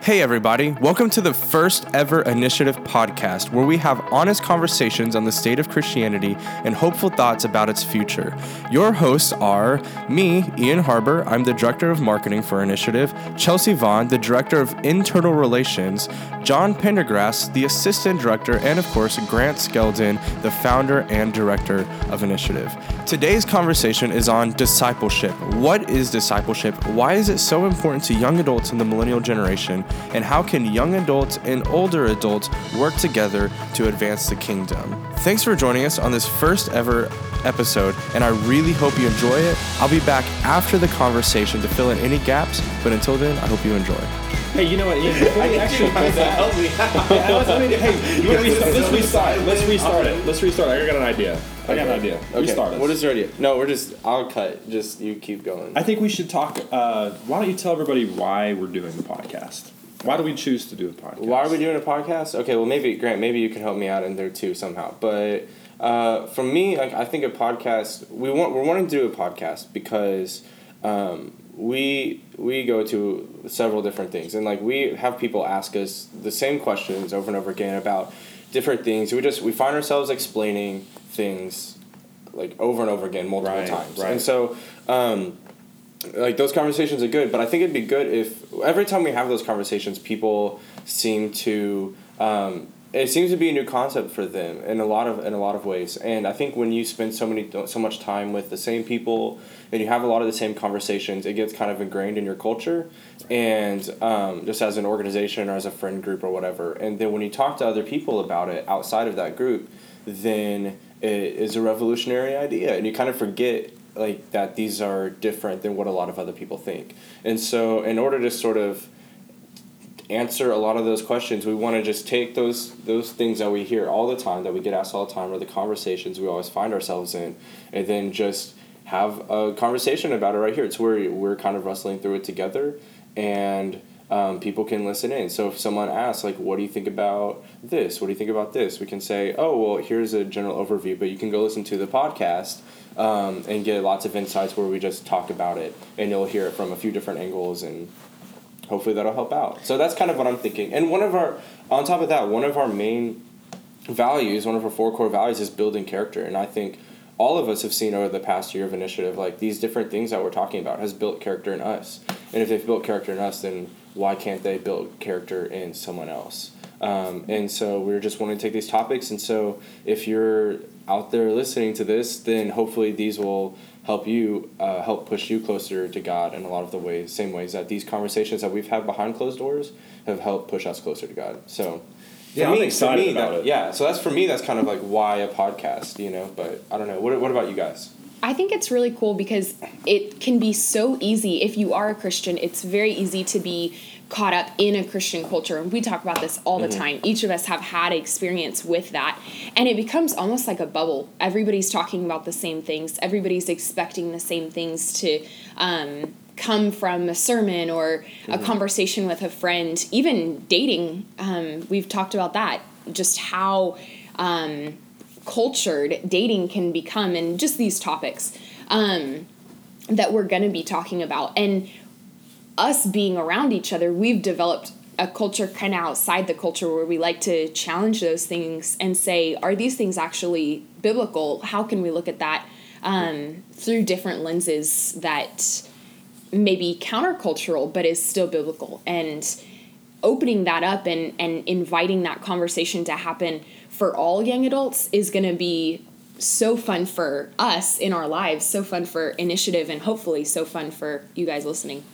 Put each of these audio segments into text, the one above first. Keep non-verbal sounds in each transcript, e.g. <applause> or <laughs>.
Hey, everybody. Welcome to the first ever Initiative podcast, where we have honest conversations on the state of Christianity and hopeful thoughts about its future. Your hosts are me, Ian Harber. I'm the Director of Marketing for Initiative, Chelsea Vaughn, the Director of Internal Relations, Jon Pendergrass, the Assistant Director, and of course, Grant Skeldon, the Founder and Director of Initiative. Today's conversation is on discipleship. What is discipleship? Why is it so important to young adults in the millennial generation? And how can young adults and older adults work together to advance the kingdom? Thanks for joining us on this first ever episode, and I really hope you enjoy it. I'll be back after the conversation to fill in any gaps, but until then, I hope you enjoy. Hey, you know what? Ian, before we actually do <laughs> that, <laughs> hey, <laughs> let's restart. Let's restart it. Let's restart. I got an idea. I got an idea. Restart us. What is your idea? No, we're just. I'll cut. Just you keep going. I think we should talk. Uh, why don't you tell everybody why we're doing the podcast? Why do we choose to do a podcast? Why are we doing a podcast? Okay, well maybe Grant, maybe you can help me out in there too somehow. But uh, for me, like I think a podcast, we want we're wanting to do a podcast because um, we we go to several different things, and like we have people ask us the same questions over and over again about different things. We just we find ourselves explaining things like over and over again multiple Right, times, right. and so. Um, like those conversations are good, but I think it'd be good if every time we have those conversations, people seem to um, it seems to be a new concept for them in a lot of in a lot of ways. And I think when you spend so many so much time with the same people and you have a lot of the same conversations, it gets kind of ingrained in your culture, and um, just as an organization or as a friend group or whatever. And then when you talk to other people about it outside of that group, then it is a revolutionary idea, and you kind of forget like that these are different than what a lot of other people think. And so, in order to sort of answer a lot of those questions, we want to just take those those things that we hear all the time, that we get asked all the time, or the conversations we always find ourselves in, and then just have a conversation about it right here. It's where we're kind of wrestling through it together, and um, people can listen in. So if someone asks, like, what do you think about this? What do you think about this? We can say, oh, well, here's a general overview, but you can go listen to the podcast um, and get lots of insights where we just talk about it, and you'll hear it from a few different angles, and hopefully that'll help out. So that's kind of what I'm thinking. And one of our, on top of that, one of our main values, one of our four core values is building character, and I think all of us have seen over the past year of initiative like these different things that we're talking about has built character in us and if they've built character in us then why can't they build character in someone else um, and so we're just wanting to take these topics and so if you're out there listening to this then hopefully these will help you uh, help push you closer to god in a lot of the ways same ways that these conversations that we've had behind closed doors have helped push us closer to god so for Yeah, I'm for excited about that- it. Yeah, so that's for me. That's kind of like why a podcast, you know. But I don't know. What What about you guys? I think it's really cool because it can be so easy if you are a Christian. It's very easy to be caught up in a Christian culture. And we talk about this all the time. Each of us have had experience with that. And it becomes almost like a bubble. Everybody's talking about the same things, everybody's expecting the same things to um, come from a sermon or a conversation with a friend. Even dating, um, we've talked about that. Just how. Um, cultured dating can become and just these topics um, that we're going to be talking about and us being around each other we've developed a culture kind of outside the culture where we like to challenge those things and say are these things actually biblical how can we look at that um, through different lenses that may be countercultural but is still biblical and opening that up and, and inviting that conversation to happen for all young adults is going to be so fun for us in our lives, so fun for initiative, and hopefully so fun for you guys listening.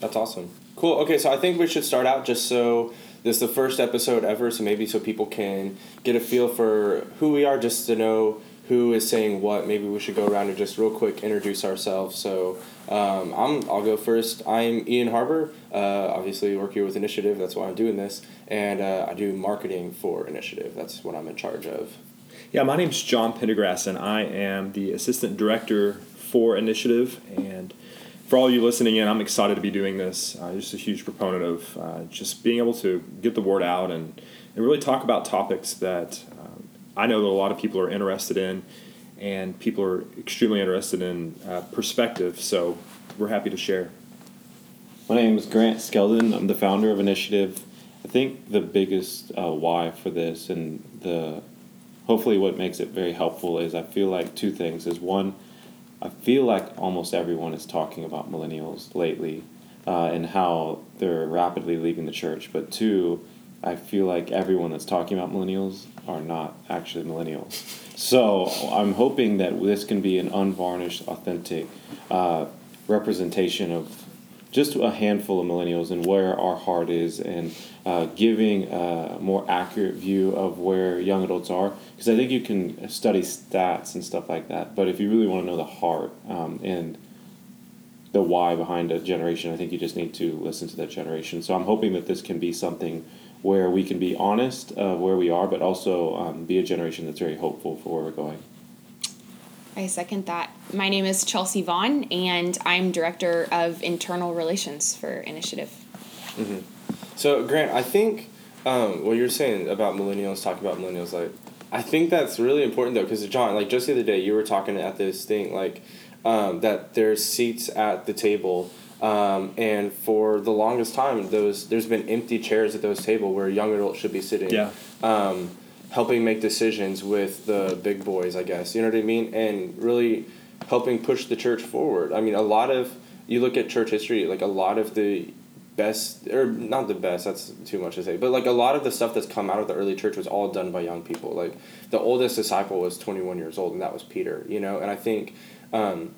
That's awesome. Cool. Okay, so I think we should start out just so this is the first episode ever, so maybe so people can get a feel for who we are, just to know who is saying what. Maybe we should go around and just real quick introduce ourselves. So um, I'm I'll go first. I'm Ian Harber. Uh, obviously, work here with Initiative. That's why I'm doing this, and uh, I do marketing for Initiative. That's what I'm in charge of. Yeah, my name's Jon Pendergrass, and I am the assistant director for Initiative. And for all you listening in, I'm excited to be doing this. Uh, just a huge proponent of uh, just being able to get the word out and, and really talk about topics that um, I know that a lot of people are interested in, and people are extremely interested in uh, perspective. So we're happy to share. My name is Grant Skeldon. I'm the founder of Initiative. I think the biggest uh, why for this and the hopefully what makes it very helpful is I feel like two things is one, I feel like almost everyone is talking about millennials lately uh, and how they're rapidly leaving the church. But two, I feel like everyone that's talking about millennials are not actually millennials. So I'm hoping that this can be an unvarnished, authentic uh, representation of just a handful of millennials and where our heart is and uh, giving a more accurate view of where young adults are because i think you can study stats and stuff like that but if you really want to know the heart um, and the why behind a generation i think you just need to listen to that generation so i'm hoping that this can be something where we can be honest of where we are but also um, be a generation that's very hopeful for where we're going I second that. My name is Chelsea Vaughn, and I'm Director of Internal Relations for Initiative. Mm-hmm. So, Grant, I think um, what you're saying about millennials, talking about millennials, like, I think that's really important though, because Jon, like just the other day, you were talking at this thing, like um, that there's seats at the table, um, and for the longest time, those there's been empty chairs at those table where young adults should be sitting. Yeah. Um, helping make decisions with the big boys, I guess. You know what I mean? And really helping push the church forward. I mean, a lot of you look at church history, like a lot of the best or not the best that's too much to say but like a lot of the stuff that's come out of the early church was all done by young people like the oldest disciple was 21 years old and that was peter you know and i think um,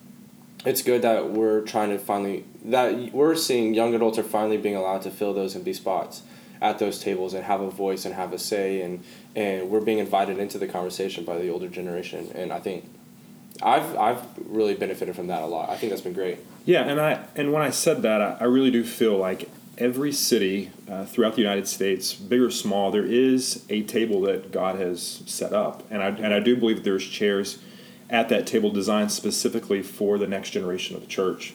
it's good that we're trying to finally that we're seeing young adults are finally being allowed to fill those empty spots at those tables and have a voice and have a say and and we're being invited into the conversation by the older generation and I think I've I've really benefited from that a lot. I think that's been great. Yeah, and I and when I said that, I, I really do feel like every city uh, throughout the United States, big or small, there is a table that God has set up, and I and I do believe there's chairs at that table designed specifically for the next generation of the church.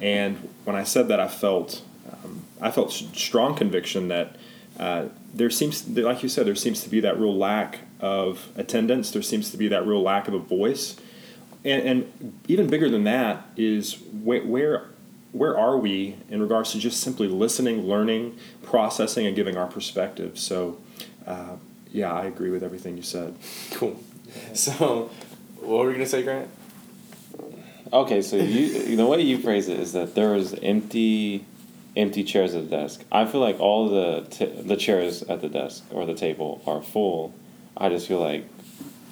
And when I said that, I felt um, I felt strong conviction that uh, there seems, like you said, there seems to be that real lack of attendance. There seems to be that real lack of a voice, and, and even bigger than that is where, where where are we in regards to just simply listening, learning, processing, and giving our perspective. So, uh, yeah, I agree with everything you said. Cool. So, what were you gonna say, Grant? Okay, so you the way you phrase it is that there was empty empty chairs at the desk. I feel like all the t- the chairs at the desk or the table are full. I just feel like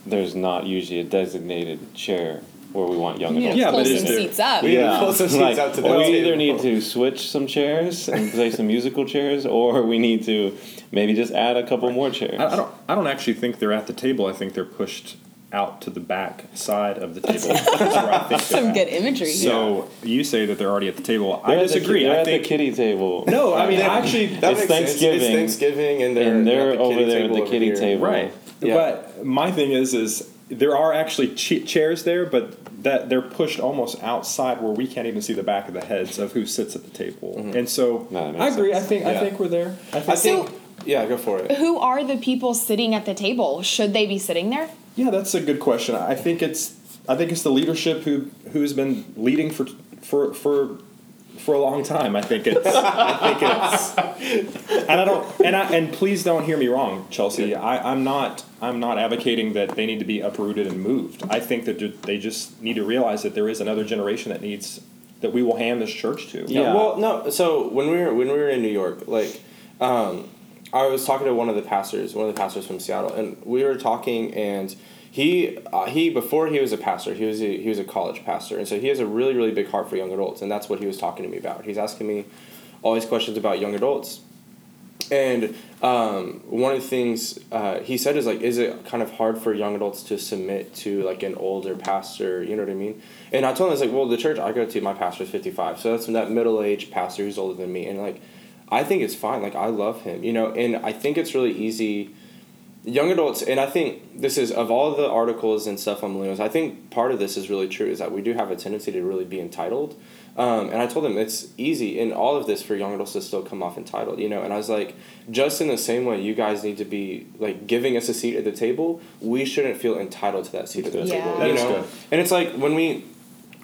there's not usually a designated chair where we want young adults. Yeah, but is some there- seats up. We- Yeah, pull some seats like, out to the we either need to switch some chairs and play some musical chairs, or we need to maybe just add a couple more chairs. I, I don't. I don't actually think they're at the table. I think they're pushed out to the back side of the table. <laughs> That's where I think they're Some at. good imagery. So you say that they're already at the table. I They're at the disagree. ki- they're I at think the kitty table. no. I mean, actually, That It's makes sense. Thanksgiving. It's Thanksgiving, and they're, And they're at the over there at the over kitty table. right. Yeah. But my thing is, is there are actually ch- chairs there, but that they're pushed almost outside where we can't even see the back of the heads of who sits at the table. Mm-hmm. And so No, I agree. sense. I think Yeah. I think we're there. I think, I So- think. Yeah, go for it. Who are the people sitting at the table? Should they be sitting there? yeah, that's a good question. I think it's I think it's the leadership who who's been leading for for for for a long time. I think it's I think it's and I don't and I and please don't hear me wrong, Chelsea. I, I'm not I'm not advocating that they need to be uprooted and moved. I think that they just need to realize that there is another generation that needs that we will hand this church to. Yeah. Yeah. Well, no. So when we were when we were in New York, like, um, I was talking to one of the pastors, one of the pastors from Seattle, and we were talking, and he uh, he before he was a pastor, he was a, he was a college pastor, and so he has a really really big heart for young adults, and that's what he was talking to me about. He's asking me all these questions about young adults, and um, one of the things uh, he said is like, is it kind of hard for young adults to submit to like an older pastor? You know what I mean? And I told him, I was like, well, the church I go to, my pastor is fifty five, so that's from that middle aged pastor who's older than me, and like, I think it's fine. Like I love him, you know, and I think it's really easy. Young adults, and I think this is of all the articles and stuff on millennials. I think part of this is really true. Is that we do have a tendency to really be entitled, um, and I told them it's easy in all of this for young adults to still come off entitled, you know. And I was like, just in the same way you guys need to be like giving us a seat at the table, we shouldn't feel entitled to that seat at the Yeah. table. That you know, good. and it's like when we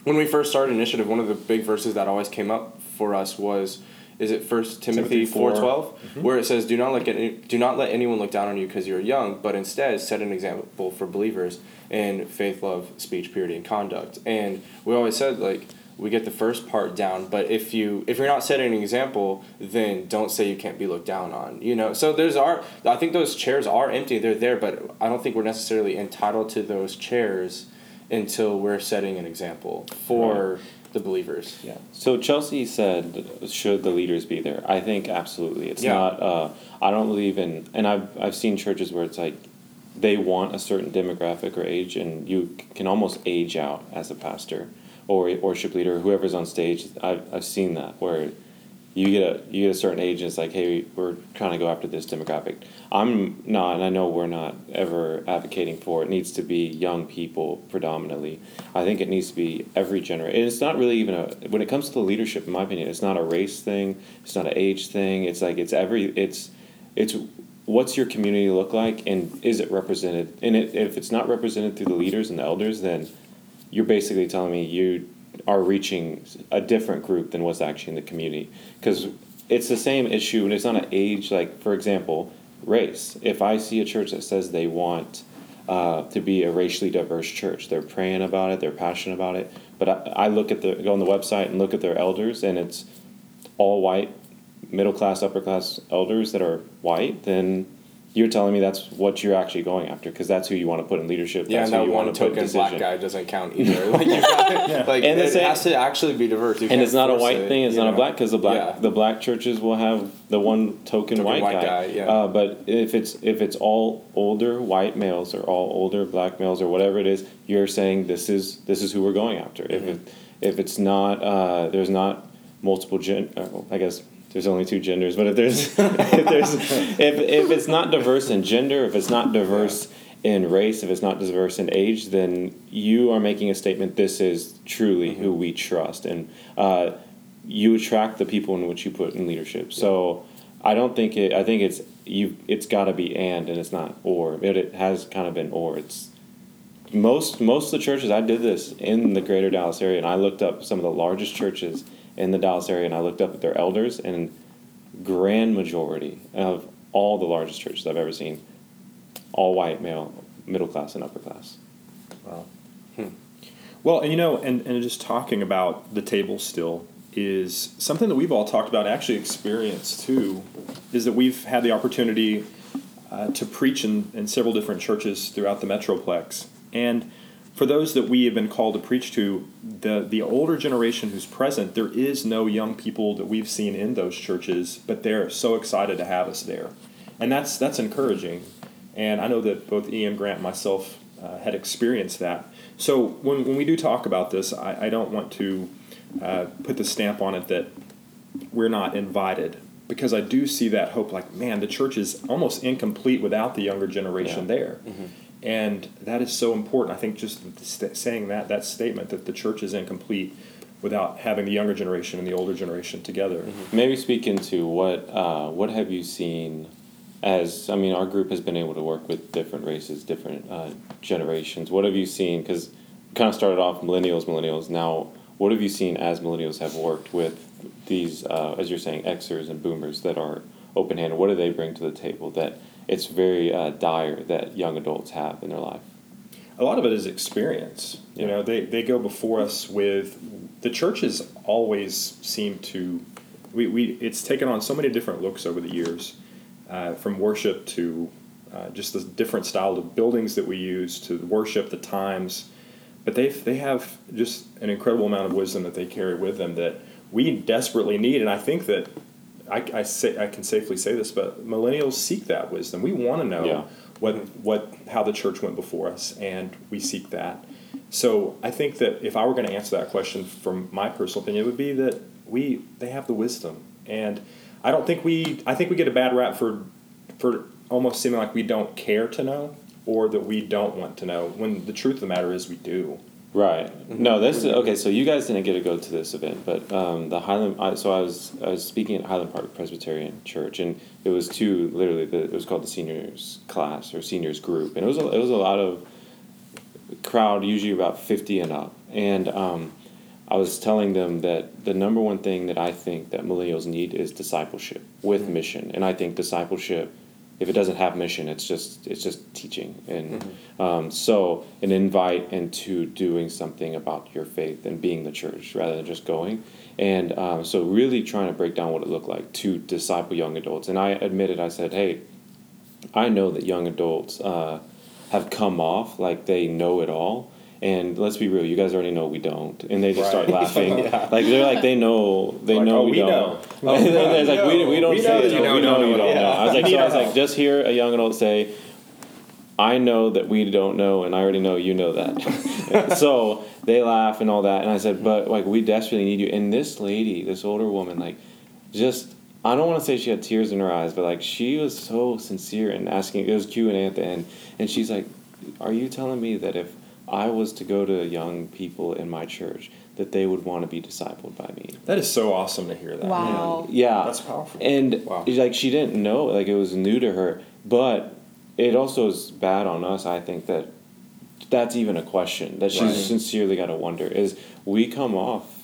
when we first started initiative, one of the big verses that always came up for us was is it First Timothy Timothy four 4. Mm-hmm. where it says, "Do not let any, do not let anyone look down on you because you're young, but instead set an example for believers in faith, love, speech, purity, and conduct." And we always said like we get the first part down, but if you if you're not setting an example, then don't say you can't be looked down on. You know, so there's our I think those chairs are empty. They're there, but I don't think we're necessarily entitled to those chairs until we're setting an example for the believers. Yeah. So Chelsea said, should the leaders be there? I think absolutely. It's Yeah. not. Uh, I don't believe in, and I've I've seen churches where it's like they want a certain demographic or age, and you can almost age out as a pastor or a worship leader, whoever's on stage. I've I've seen that where you get a you get a certain age and it's like hey we're trying to go after this demographic. I'm not and i know we're not ever advocating for it needs to be young people predominantly. I think it needs to be every generation it's not really even a when it comes to the leadership in my opinion it's not a race thing it's not an age thing it's like it's every it's it's what's your community look like and is it represented and it, if it's not represented through the leaders and the elders then you're basically telling me you are reaching a different group than what's actually in the community. Because it's the same issue and it's not an age like for example race. If i see a church that says they want uh, to be a racially diverse church they're praying about it they're passionate about it but I, I look at the go on the website and look at their elders and it's all white middle class upper class elders that are white then you're telling me that's what you're actually going after because that's who you want to put in leadership. Yeah, that's and who that you one want to put in token black guy doesn't count <laughs> either. <laughs> like, got, like And it same- has to actually be diverse. You and it's not a white it, thing. It's not a black because the black Yeah. the black churches will have the one token, Token white, white guy. guy, yeah. Uh, but if it's if it's all older white males or all older black males or whatever it is, you're saying this is this is who we're going after. If Mm-hmm. it if it's not uh, there's not multiple gen. Uh, I guess there's only two genders, but if there's <laughs> if there's if if it's not diverse in gender, if it's not diverse. In race, if it's not diverse in age, then you are making a statement. This is truly Mm-hmm. who we trust, and uh, you attract the people in which you put in leadership. So I don't think it. I think it's you. It's got to be and, and it's not or. It, it has kind of been or. It's most most of the churches. I did this in the greater Dallas area, and I looked up some of the largest churches in the Dallas area, and I looked up at their elders, and grand majority of all the largest churches I've ever seen, all white male, middle class, and upper class. Wow. Well, and you know, and, and just talking about the table still is something that we've all talked about, actually experienced too, is that we've had the opportunity uh, to preach in, in several different churches throughout the Metroplex. And for those that we have been called to preach to, the, the older generation who's present, there is no young people that we've seen in those churches, but they're so excited to have us there. And that's, that's encouraging. And I know that both Ian, Grant, and myself uh, had experienced that. So when, when we do talk about this, I, I don't want to uh, put the stamp on it that we're not invited because I do see that hope like, man, the church is almost incomplete without the younger generation Yeah. there. And that is so important. I think just st- saying that, that statement that the church is incomplete without having the younger generation and the older generation together. Maybe speak into what uh, what have you seen as I mean our group has been able to work with different races, different uh, generations. What have you seen? Because kind of started off millennials, millennials. Now, what have you seen as millennials have worked with these, uh, as you're saying, Xers and Boomers that are open handed? What do they bring to the table that it's very uh, dire that young adults have in their life? a lot of it is experience. You Yeah. know, they, they go before us with the churches always seem to we, we it's taken on so many different looks over the years, uh, from worship to uh, just the different style of buildings that we use to worship, the times. But they they have just an incredible amount of wisdom that they carry with them that we desperately need, and I think that. I, I, say, I can safely say this, but millennials seek that wisdom. We want to know Yeah. what what how the church went before us, and we seek that. So I think that if I were going to answer that question from my personal opinion, it would be that we they have the wisdom, and I don't think we I think we get a bad rap for for almost seeming like we don't care to know or that we don't want to know. When the truth of the matter is, we do. Right. No, this is okay. So you guys didn't get to go to this event, but um, the Highland. I, so I was I was speaking at Highland Park Presbyterian Church, and it was two literally. The, it was called the seniors class or seniors group, and it was a, it was a lot of crowd, usually about fifty and up, and um, I was telling them that the number one thing that I think that millennials need is discipleship with mm-hmm. mission, and I think discipleship, if it doesn't have mission, it's just it's just teaching, and mm-hmm. um, so an invite into doing something about your faith and being the church rather than just going, and um, so really trying to break down what it looked like to disciple young adults, and I admitted I said, hey, I know that young adults uh, have come off like they know it all and let's be real, you guys already know we don't, and they just right. start <laughs> laughing. yeah. Like they're like they know they like, know oh, we, we don't. Know. <laughs> Oh, it's like we, we oh, don't we say it. You know, we know, you don't yeah. know. I was like, so I was <laughs> like, just hear a young adult say, "I know that we don't know, and I already know you know that." so they laugh and all that, and I said, "But like we desperately need you." And this lady, this older woman, like, just I don't want to say she had tears in her eyes, but like she was so sincere and asking. It was Q and A at the end, and she's like, "Are you telling me that if I was to go to young people in my church, that they would want to be discipled by me. That is so awesome to hear that. Wow. Yeah. That's powerful. And wow. like she didn't know, like it was new to her, but it also is bad on us, I think that that's even a question that she's right. sincerely got to wonder is we come off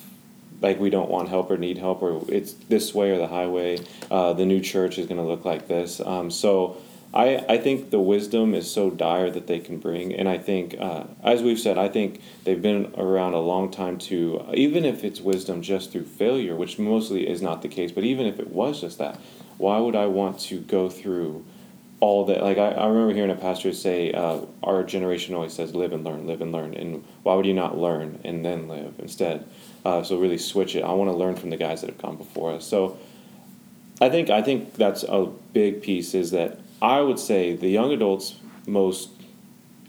like we don't want help or need help or it's this way or the highway uh, the new church is going to look like this um, so I, I think the wisdom is so dire that they can bring, and I think, uh, as we've said, I think they've been around a long time to, even if it's wisdom just through failure, which mostly is not the case, but even if it was just that, why would I want to go through all that? Like, I, I remember hearing a pastor say, uh, our generation always says, live and learn, live and learn, and why would you not learn and then live instead? Uh, so really switch it. I want to learn from the guys that have gone before us. So I think I think that's a big piece is that I would say the young adults' most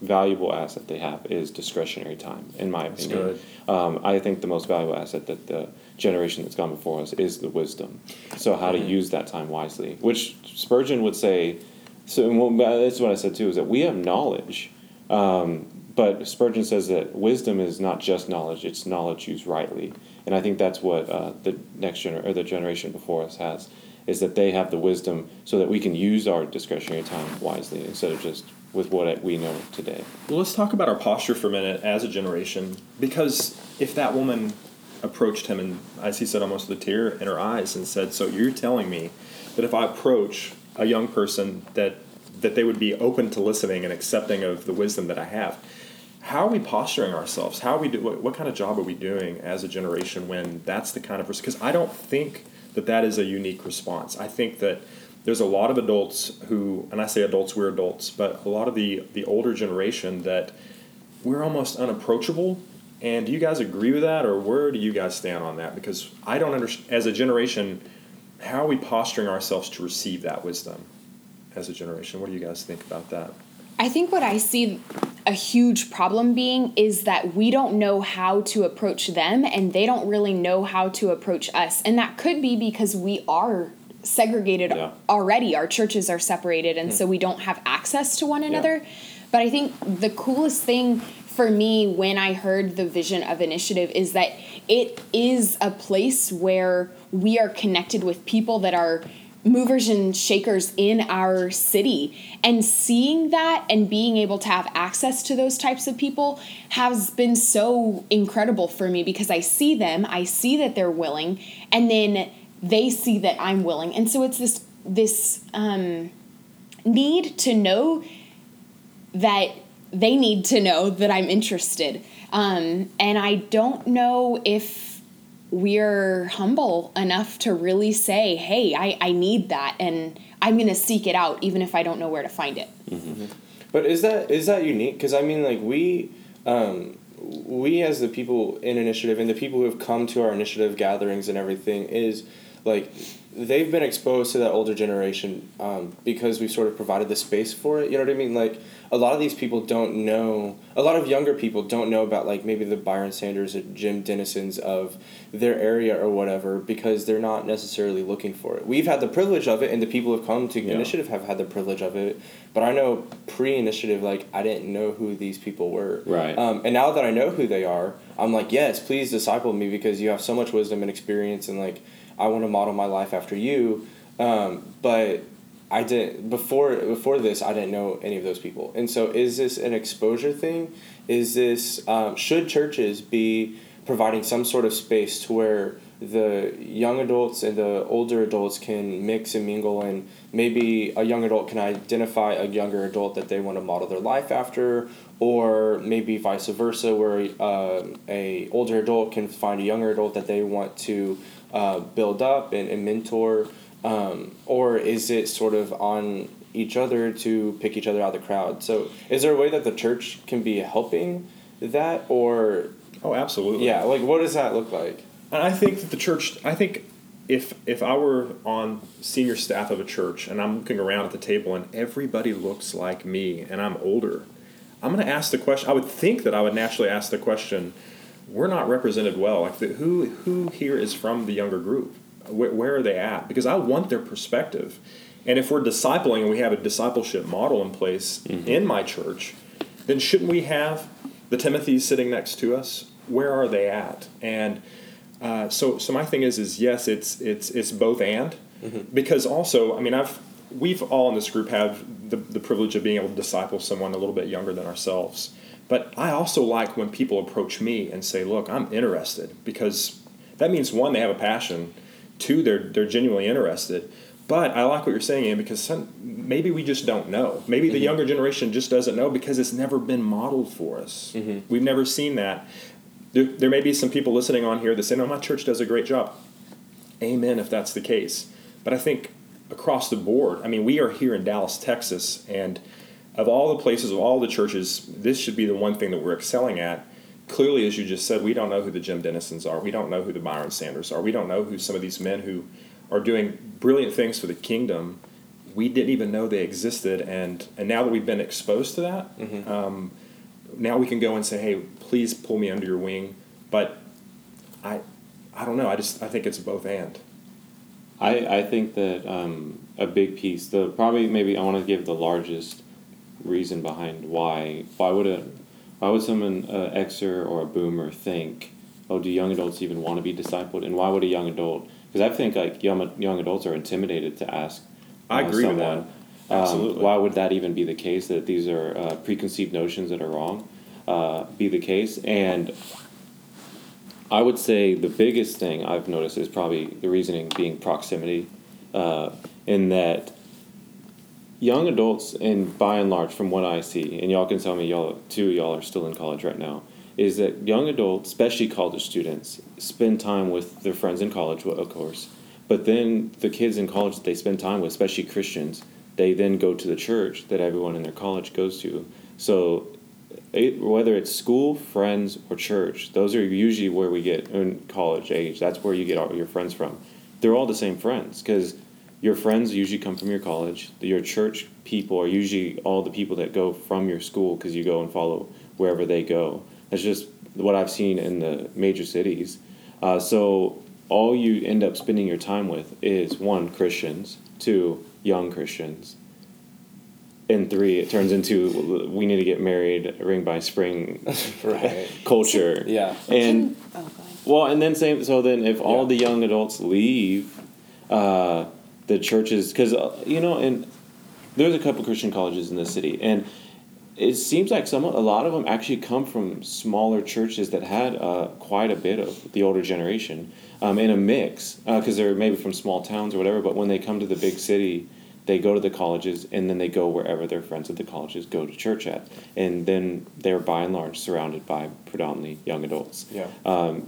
valuable asset they have is discretionary time, in my opinion. Um, I think the most valuable asset that the generation that's gone before us is the wisdom. So how to use that time wisely, which Spurgeon would say. So well, that's what I said too. Is that we have knowledge, um, but Spurgeon says that wisdom is not just knowledge; it's knowledge used rightly. And I think that's what uh, the next gener- or the generation before us has is that they have the wisdom so that we can use our discretionary time wisely instead of just with what we know today. Well, let's talk about our posture for a minute as a generation, because if that woman approached him and as he said almost with a tear in her eyes and said, "So you're telling me that if I approach a young person that that they would be open to listening and accepting of the wisdom that I have?" How are we posturing ourselves? How are we do? What, what kind of job are we doing as a generation when that's the kind of person? Because I don't think that that is a unique response. I think that there's a lot of adults who, and I say adults, we're adults, but a lot of the the older generation that we're almost unapproachable. And do you guys agree with that, or where do you guys stand on that? Because I don't understand. As a generation, how are we posturing ourselves to receive that wisdom? As a generation, what do you guys think about that? I think what I see a huge problem being is that we don't know how to approach them and they don't really know how to approach us. And that could be because we are segregated yeah. already. Our churches are separated and hmm. so we don't have access to one another. Yeah. But I think the coolest thing for me when I heard the vision of initiative is that it is a place where we are connected with people that are movers and shakers in our city. And seeing that and being able to have access to those types of people has been so incredible for me because I see them, I see that they're willing, and then they see that I'm willing. And so it's this this um, need to know that they need to know that I'm interested. Um, and I don't know if we're humble enough to really say, hey, I, I need that and I'm going to seek it out even if I don't know where to find it. Mm-hmm. But is that is that unique? Because I mean, like we, um, we as the people in initiative and the people who have come to our initiative gatherings and everything is like they've been exposed to that older generation um, because we've sort of provided the space for it. You know what I mean? Like a lot of these people don't know. A lot of younger people don't know about like maybe the Byron Sanders or Jim Denisons of their area or whatever because they're not necessarily looking for it. We've had the privilege of it, and the people who have come to yeah. initiative have had the privilege of it. But I know pre-initiative, like I didn't know who these people were. Right. Um, and now that I know who they are, I'm like, yes, please disciple me because you have so much wisdom and experience and like I want to model my life after you. Um, but I didn't before before this. I didn't know any of those people, and so is this an exposure thing? Is this um, should churches be providing some sort of space to where the young adults and the older adults can mix and mingle and maybe a young adult can identify a younger adult that they want to model their life after or maybe vice versa where uh, a older adult can find a younger adult that they want to uh, build up and, and mentor um, or is it sort of on each other to pick each other out of the crowd? So is there a way that the church can be helping that or? Oh absolutely. Yeah like what does that look like? And I think that the church, I think if if I were on senior staff of a church and I'm looking around at the table and everybody looks like me and I'm older, I'm going to ask the question. I would think that I would naturally ask the question, we're not represented well. Like the, who who here is from the younger group? Where, where are they at? Because I want their perspective. And if we're discipling and we have a discipleship model in place mm-hmm. in my church, then shouldn't we have the Timothys sitting next to us? Where are they at? And uh, so, so my thing is, is yes, it's it's it's both and, mm-hmm. because also, I mean, I've we've all in this group have the, the privilege of being able to disciple someone a little bit younger than ourselves. But I also like when people approach me and say, "Look, I'm interested," because that means one, they have a passion, two, they're they're genuinely interested. But I like what you're saying, Ian, because some, maybe we just don't know. Maybe the mm-hmm. younger generation just doesn't know because it's never been modeled for us. Mm-hmm. We've never seen that there, there may be some people listening on here that say, no, my church does a great job. Amen, if that's the case. But I think across the board, I mean, we are here in Dallas, Texas, and of all the places, of all the churches, this should be the one thing that we're excelling at. Clearly, as you just said, we don't know who the Jim Denisons are. We don't know who the Byron Sanders are. We don't know who some of these men who are doing brilliant things for the kingdom. We didn't even know they existed, and and now that we've been exposed to that, mm-hmm. um, now we can go and say, hey, please pull me under your wing. But I, I don't know. I just I think it's both and. I I think that um, a big piece, the probably maybe I want to give the largest reason behind why why would a why would someone uh, Xer or a boomer think, oh, do young adults even want to be discipled, and why would a young adult? Because I think like young young adults are intimidated to ask. Uh, I agree someone, with that. Absolutely. Um, why would that even be the case? That these are uh, preconceived notions that are wrong, uh, be the case. And I would say the biggest thing I've noticed is probably the reasoning being proximity, uh, in that young adults, and by and large, from what I see, and y'all can tell me, y'all two y'all are still in college right now, is that young adults, especially college students, spend time with their friends in college, of course, but then the kids in college that they spend time with, especially Christians they then go to the church that everyone in their college goes to. So, it, whether it's school, friends, or church, those are usually where we get in college age. That's where you get all your friends from. They're all the same friends because your friends usually come from your college. Your church people are usually all the people that go from your school because you go and follow wherever they go. That's just what I've seen in the major cities. Uh, so all you end up spending your time with is one Christians, two young Christians. and three, it turns into we need to get married, ring by spring, <laughs> right? culture. Yeah. And oh, well, and then same. So then, if all yeah. the young adults leave, uh, the churches, because uh, you know, and there's a couple Christian colleges in the city, and it seems like some a lot of them actually come from smaller churches that had uh, quite a bit of the older generation um, in a mix because uh, they're maybe from small towns or whatever. But when they come to the big city, they go to the colleges and then they go wherever their friends at the colleges go to church at and then they're by and large surrounded by predominantly young adults yeah. um,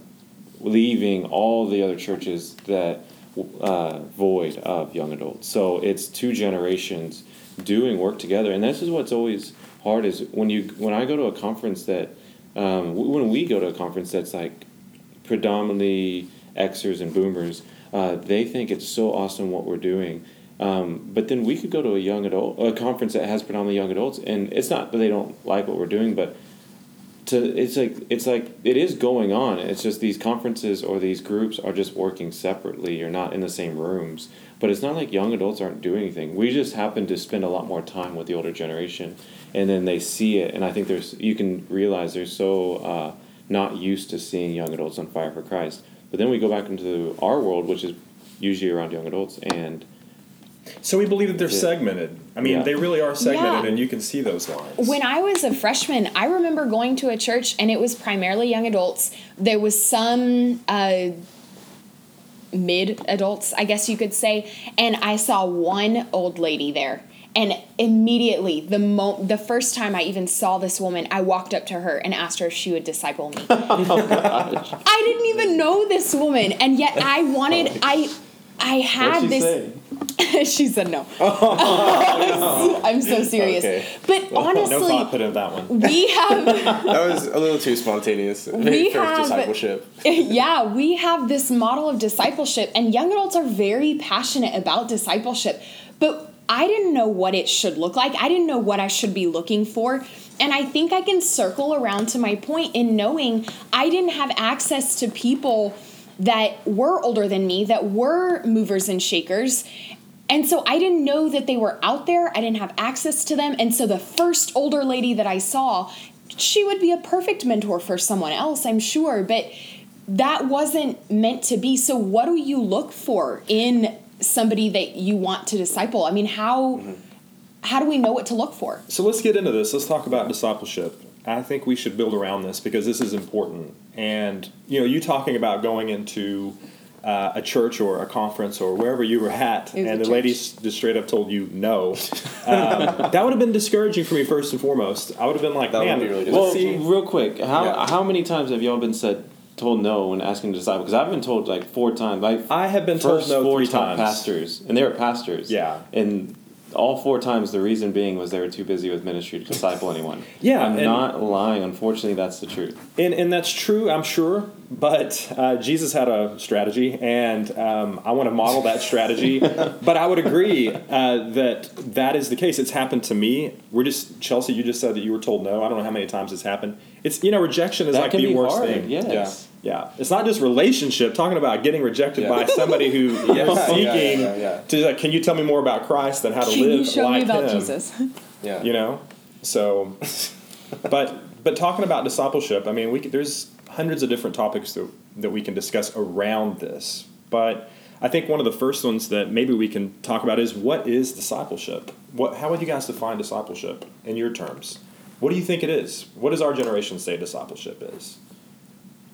leaving all the other churches that uh, void of young adults. So it's two generations doing work together. And this is what's always hard is when you when i go to a conference that um, when we go to a conference that's like predominantly xers and boomers uh, they think it's so awesome what we're doing. Um, but then we could go to a young adult a conference that has predominantly young adults, and it's not that they don't like what we're doing, but to it's like it's like it is going on. It's just these conferences or these groups are just working separately. You're not in the same rooms, but it's not like young adults aren't doing anything. We just happen to spend a lot more time with the older generation, and then they see it, and I think there's you can realize they're so uh, not used to seeing young adults on fire for Christ. But then we go back into our world, which is usually around young adults, and So we believe that they're Yeah. segmented. I mean, Yeah. they really are segmented, Yeah. and you can see those lines. When I was a freshman, I remember going to a church and it was primarily young adults. There was some uh, mid adults, I guess you could say, and I saw one old lady there. And immediately, the mo- the first time I even saw this woman, I walked up to her and asked her if she would disciple me. <laughs> oh, I didn't even know this woman, and yet I wanted I I had What'd she this. say? <laughs> she said no. <laughs> Oh, <laughs> I'm so serious. Okay. But honestly, no thought put into that one. we have That was a little too spontaneous. We have- discipleship. yeah, we have this model of discipleship, and young adults are very passionate about discipleship. But I didn't know what it should look like. I didn't know what I should be looking for. And I think I can circle around to my point in knowing I didn't have access to people that were older than me, that were movers and shakers. And so I didn't know that they were out there. I didn't have access to them. And so the first older lady that I saw, she would be a perfect mentor for someone else, I'm sure. But that wasn't meant to be. So, what do you look for in somebody that you want to disciple? I mean, how how do we know what to look for? So let's get into this. Let's talk about discipleship. I think we should build around this because this is important. And you know, you talking about going into uh, a church or a conference or wherever you were at, and the lady church. s- just straight up told you no. Um, <laughs> that would have been discouraging for me first and foremost. I would have been like, That would man, be really Well, let's see. real quick, how Yeah. how many times have y'all been said told no when asking to disciple? Because I've been told like four times. Like I have been told no four three top times. pastors, and they were pastors. Yeah. and all four times the reason being was they were too busy with ministry to disciple anyone. Yeah, I'm not lying. Unfortunately, that's the truth. And, and that's true, I'm sure. But uh, Jesus had a strategy, and um, I want to model that strategy. <laughs> but I would agree uh, that that is the case. It's happened to me. We're just Chelsea. You just said that you were told no. I don't know how many times it's happened. It's you know rejection is That like the worst hard. thing. Yes. Yeah, it's not just relationship. Talking about getting rejected Yeah. by somebody who <laughs> you're yeah, seeking yeah, yeah. to like, can you tell me more about Christ and how to Can live you show like me about him? Jesus? <laughs> Yeah. you know so but but talking about discipleship i mean we could, there's hundreds of different topics that, that we can discuss around this but i think one of the first ones that maybe we can talk about is what is discipleship what how would you guys define discipleship in your terms what do you think it is what does our generation say discipleship is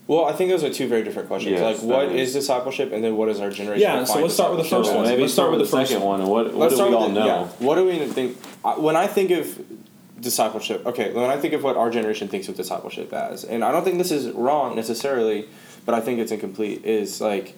Well, I think those are two very different questions. Yes, like, what is. is discipleship, and then what is our generation? Yeah, so let's start with the first one. maybe Let's start with the the first second one. one. What, what do we all the, know? yeah. What do we think? I- When I think of discipleship, okay, when I think of what our generation thinks of discipleship as, and I don't think this is wrong necessarily, but I think it's incomplete. Is like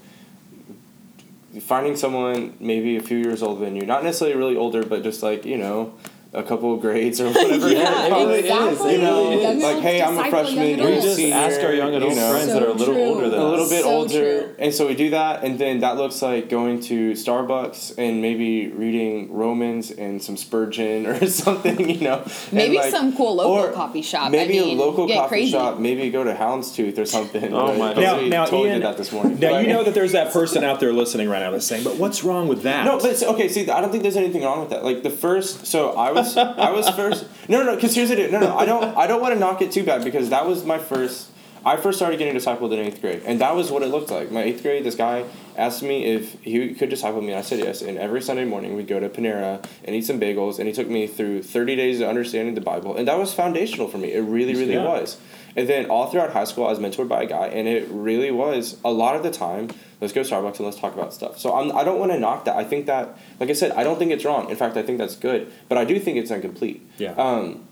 finding someone maybe a few years older than you, not necessarily really older, but just like you know. A couple of grades or <laughs> whatever. Yeah, it probably exactly. is. You know, Young like, hey, I'm a freshman. young You're a We adults. just senior, ask our young adult you know. friends So that are a little true. older than a little bit So older true. and so we do that and then that looks like going to starbucks and maybe reading romans and some spurgeon or <laughs> something you know Maybe like- some cool local or coffee shop. I maybe mean, a local coffee crazy. shop maybe go to houndstooth or <laughs> something Oh my but Now- now, totally Ian- did that this morning now But- you know that there's that person out there listening right now that's saying but what's wrong with that no, but okay. See, I don't think there's anything wrong with that. Like the first, so I was, I was first. No, no, no. Because here's the deal. No, no. I don't, I don't want to knock it too bad because that was my first. I first started getting discipled in eighth grade, and that was what it looked like. My eighth grade, this guy asked me if he could disciple me, and I said yes. And every Sunday morning, we'd go to Panera and eat some bagels, and he took me through 30 days of understanding the Bible, and that was foundational for me. It really, really Yeah. was. And then all throughout high school, I was mentored by a guy, and it really was a lot of the time. Let's go to Starbucks and let's talk about stuff. So I'm, I don't want to knock that. I think that, like I said, I don't think it's wrong. In fact, I think that's good. But I do think it's incomplete. Yeah. Um,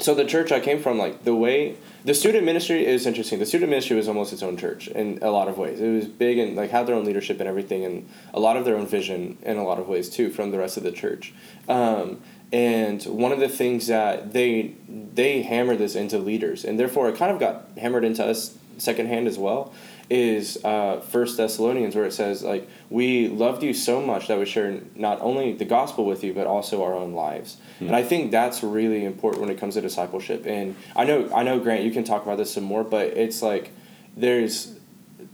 so the church I came from, like the way the student ministry is interesting. The student ministry was almost its own church in a lot of ways. It was big and like had their own leadership and everything, and a lot of their own vision in a lot of ways too from the rest of the church. Um, and one of the things that they they hammer this into leaders, and therefore it kind of got hammered into us secondhand as well is uh, First Thessalonians, where it says like we loved you so much that we shared not only the gospel with you but also our own lives. And I think that's really important when it comes to discipleship. And I know I know Grant, you can talk about this some more, but it's like there's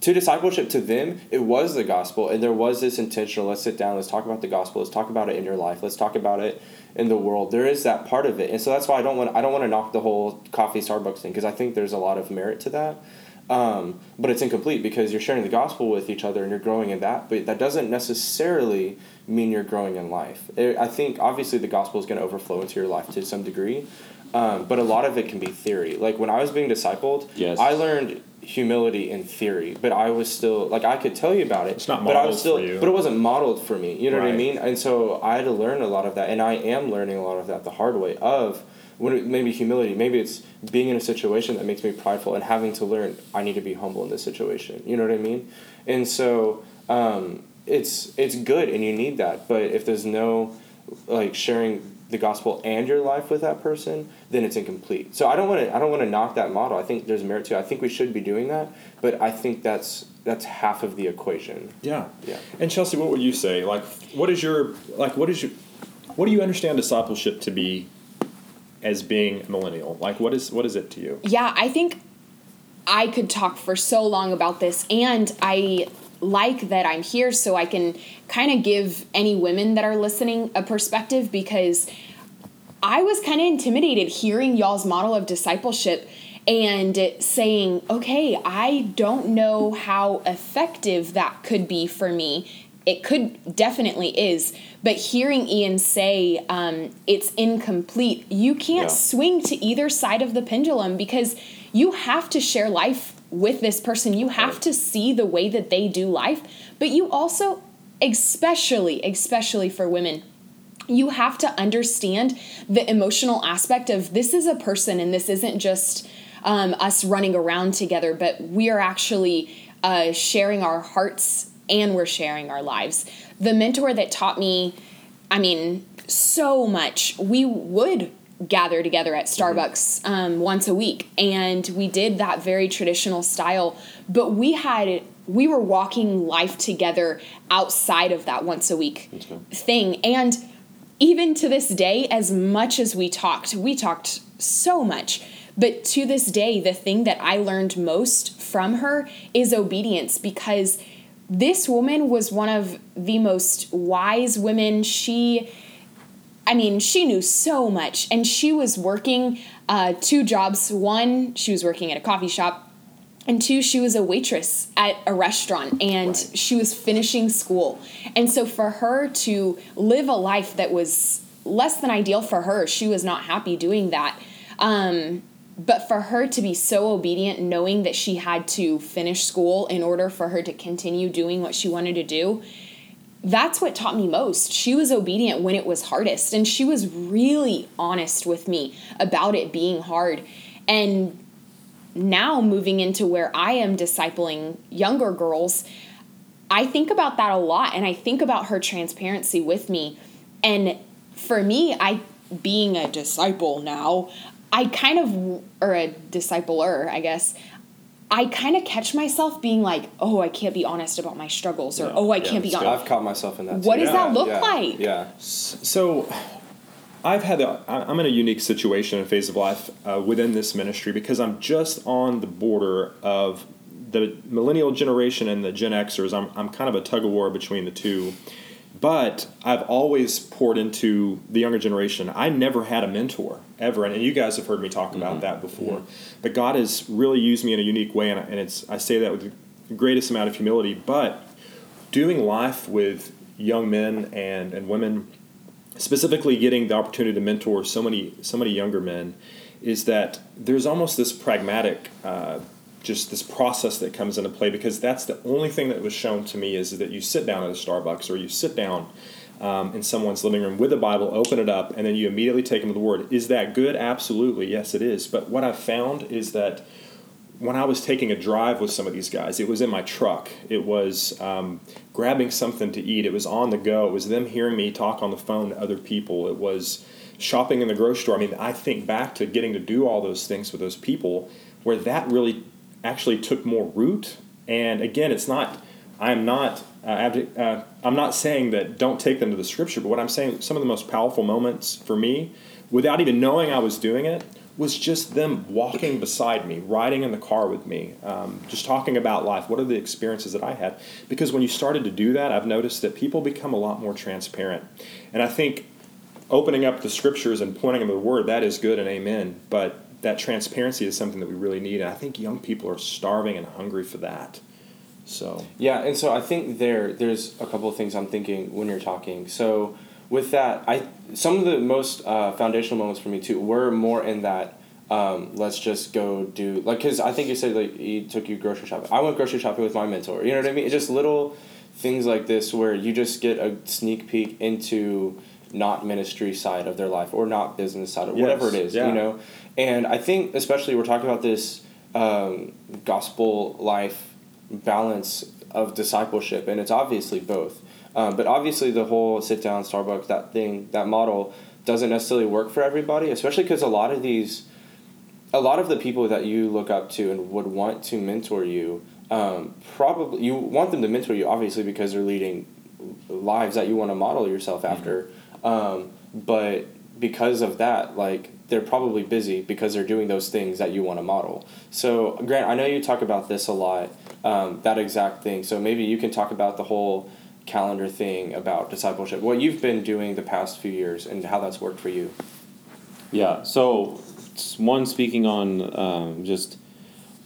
to discipleship to them it was the gospel and there was this intentional let's sit down let's talk about the gospel let's talk about it in your life let's talk about it in the world there is that part of it and so that's why i don't want i don't want to knock the whole coffee starbucks thing because i think there's a lot of merit to that um, but it's incomplete because you're sharing the gospel with each other and you're growing in that but that doesn't necessarily mean you're growing in life. It, I think obviously the gospel is going to overflow into your life to some degree, um, but a lot of it can be theory. Like when I was being discipled, Yes. I learned humility in theory, but I was still like I could tell you about it. It's not but I was still, for you. but it wasn't modeled for me. You know what I mean? And so I had to learn a lot of that, and I am learning a lot of that the hard way. Of when it, maybe humility, maybe it's being in a situation that makes me prideful and having to learn I need to be humble in this situation. You know what I mean? And so um, it's it's good, and you need that. But if there's no like sharing the gospel and your life with that person, then it's incomplete. So I don't want to I don't want to knock that model. I think there's merit to. it. I think we should be doing that, but I think that's that's half of the equation. Yeah. Yeah. And Chelsea, what would you say? Like, what is your like? What is your what do you understand discipleship to be as being a millennial? Like, what is what is it to you? Yeah, I think I could talk for so long about this, and I like that I'm here so I can kind of give any women that are listening a perspective because I was kind of intimidated hearing y'all's model of discipleship and saying, okay, I don't know how effective that could be for me. It could definitely is, but hearing Ian say um, it's incomplete, you can't Yeah. swing to either side of the pendulum because you have to share life with this person. You have to see the way that they do life, but you also, especially, especially for women, you have to understand the emotional aspect of this is a person and this isn't just um, us running around together, but we are actually uh, sharing our hearts and we're sharing our lives. The mentor that taught me, I mean, so much, we would gather together at Starbucks um, once a week, and we did that very traditional style, but we had we were walking life together outside of that once a week thing and even to this day, as much as we talked, we talked so much. But to this day, the thing that I learned most from her is obedience because this woman was one of the most wise women. She, I mean, she knew so much and she was working uh, two jobs. One, she was working at a coffee shop. And two, she was a waitress at a restaurant and she was finishing school. And so for her to live a life that was less than ideal for her, she was not happy doing that. Um, but for her to be so obedient, knowing that she had to finish school in order for her to continue doing what she wanted to do, that's what taught me most. She was obedient when it was hardest, and she was really honest with me about it being hard. And now moving into where I am discipling younger girls, I think about that a lot and I think about her transparency with me. And for me, I being a disciple now, I kind of or a discipler, I guess. I kind of catch myself being like, "Oh, I can't be honest about my struggles," or Yeah, "Oh, I yeah, can't be honest." I've caught myself in that. What too. does that look yeah, like? Yeah. So, I've had the, I- I'm in a unique situation and phase of life uh, within this ministry because I'm just on the border of the millennial generation and the Gen Xers. I'm, I'm kind of a tug of war between the two. But I've always poured into the younger generation. I never had a mentor ever, and you guys have heard me talk about that before. But God has really used me in a unique way, and, I- and it's I say that with the greatest amount of humility. But doing life with young men and, and women specifically getting the opportunity to mentor so many so many younger men is that there's almost this pragmatic uh, just this process that comes into play because that's the only thing that was shown to me is that you sit down at a starbucks or you sit down um, in someone's living room with a bible open it up and then you immediately take them to the word is that good absolutely yes it is but what i've found is that when I was taking a drive with some of these guys, it was in my truck. It was um, grabbing something to eat. It was on the go. It was them hearing me talk on the phone to other people. It was shopping in the grocery store. I mean, I think back to getting to do all those things with those people where that really actually took more root. And again, it's not, I'm not, uh, uh, I'm not saying that don't take them to the scripture, but what I'm saying, some of the most powerful moments for me, without even knowing I was doing it, was just them walking beside me, riding in the car with me, um, just talking about life. What are the experiences that I had? Because when you started to do that, I've noticed that people become a lot more transparent. And I think opening up the scriptures and pointing them to the word, that is good and amen. But that transparency is something that we really need. And I think young people are starving and hungry for that. So Yeah, and so I think there there's a couple of things I'm thinking when you're talking. So with that, I some of the most uh, foundational moments for me too were more in that um, let's just go do like because I think you said like he took you grocery shopping. I went grocery shopping with my mentor. You know what I mean? It's just little things like this where you just get a sneak peek into not ministry side of their life or not business side or whatever it is. Yeah. You know, and I think especially we're talking about this um, gospel life balance of discipleship, and it's obviously both. Um, but obviously, the whole sit down Starbucks that thing that model doesn't necessarily work for everybody, especially because a lot of these, a lot of the people that you look up to and would want to mentor you, um, probably you want them to mentor you obviously because they're leading lives that you want to model yourself after, um, but because of that, like they're probably busy because they're doing those things that you want to model. So, Grant, I know you talk about this a lot, um, that exact thing. So maybe you can talk about the whole calendar thing about discipleship, what you've been doing the past few years, and how that's worked for you. Yeah. So, one speaking on um, just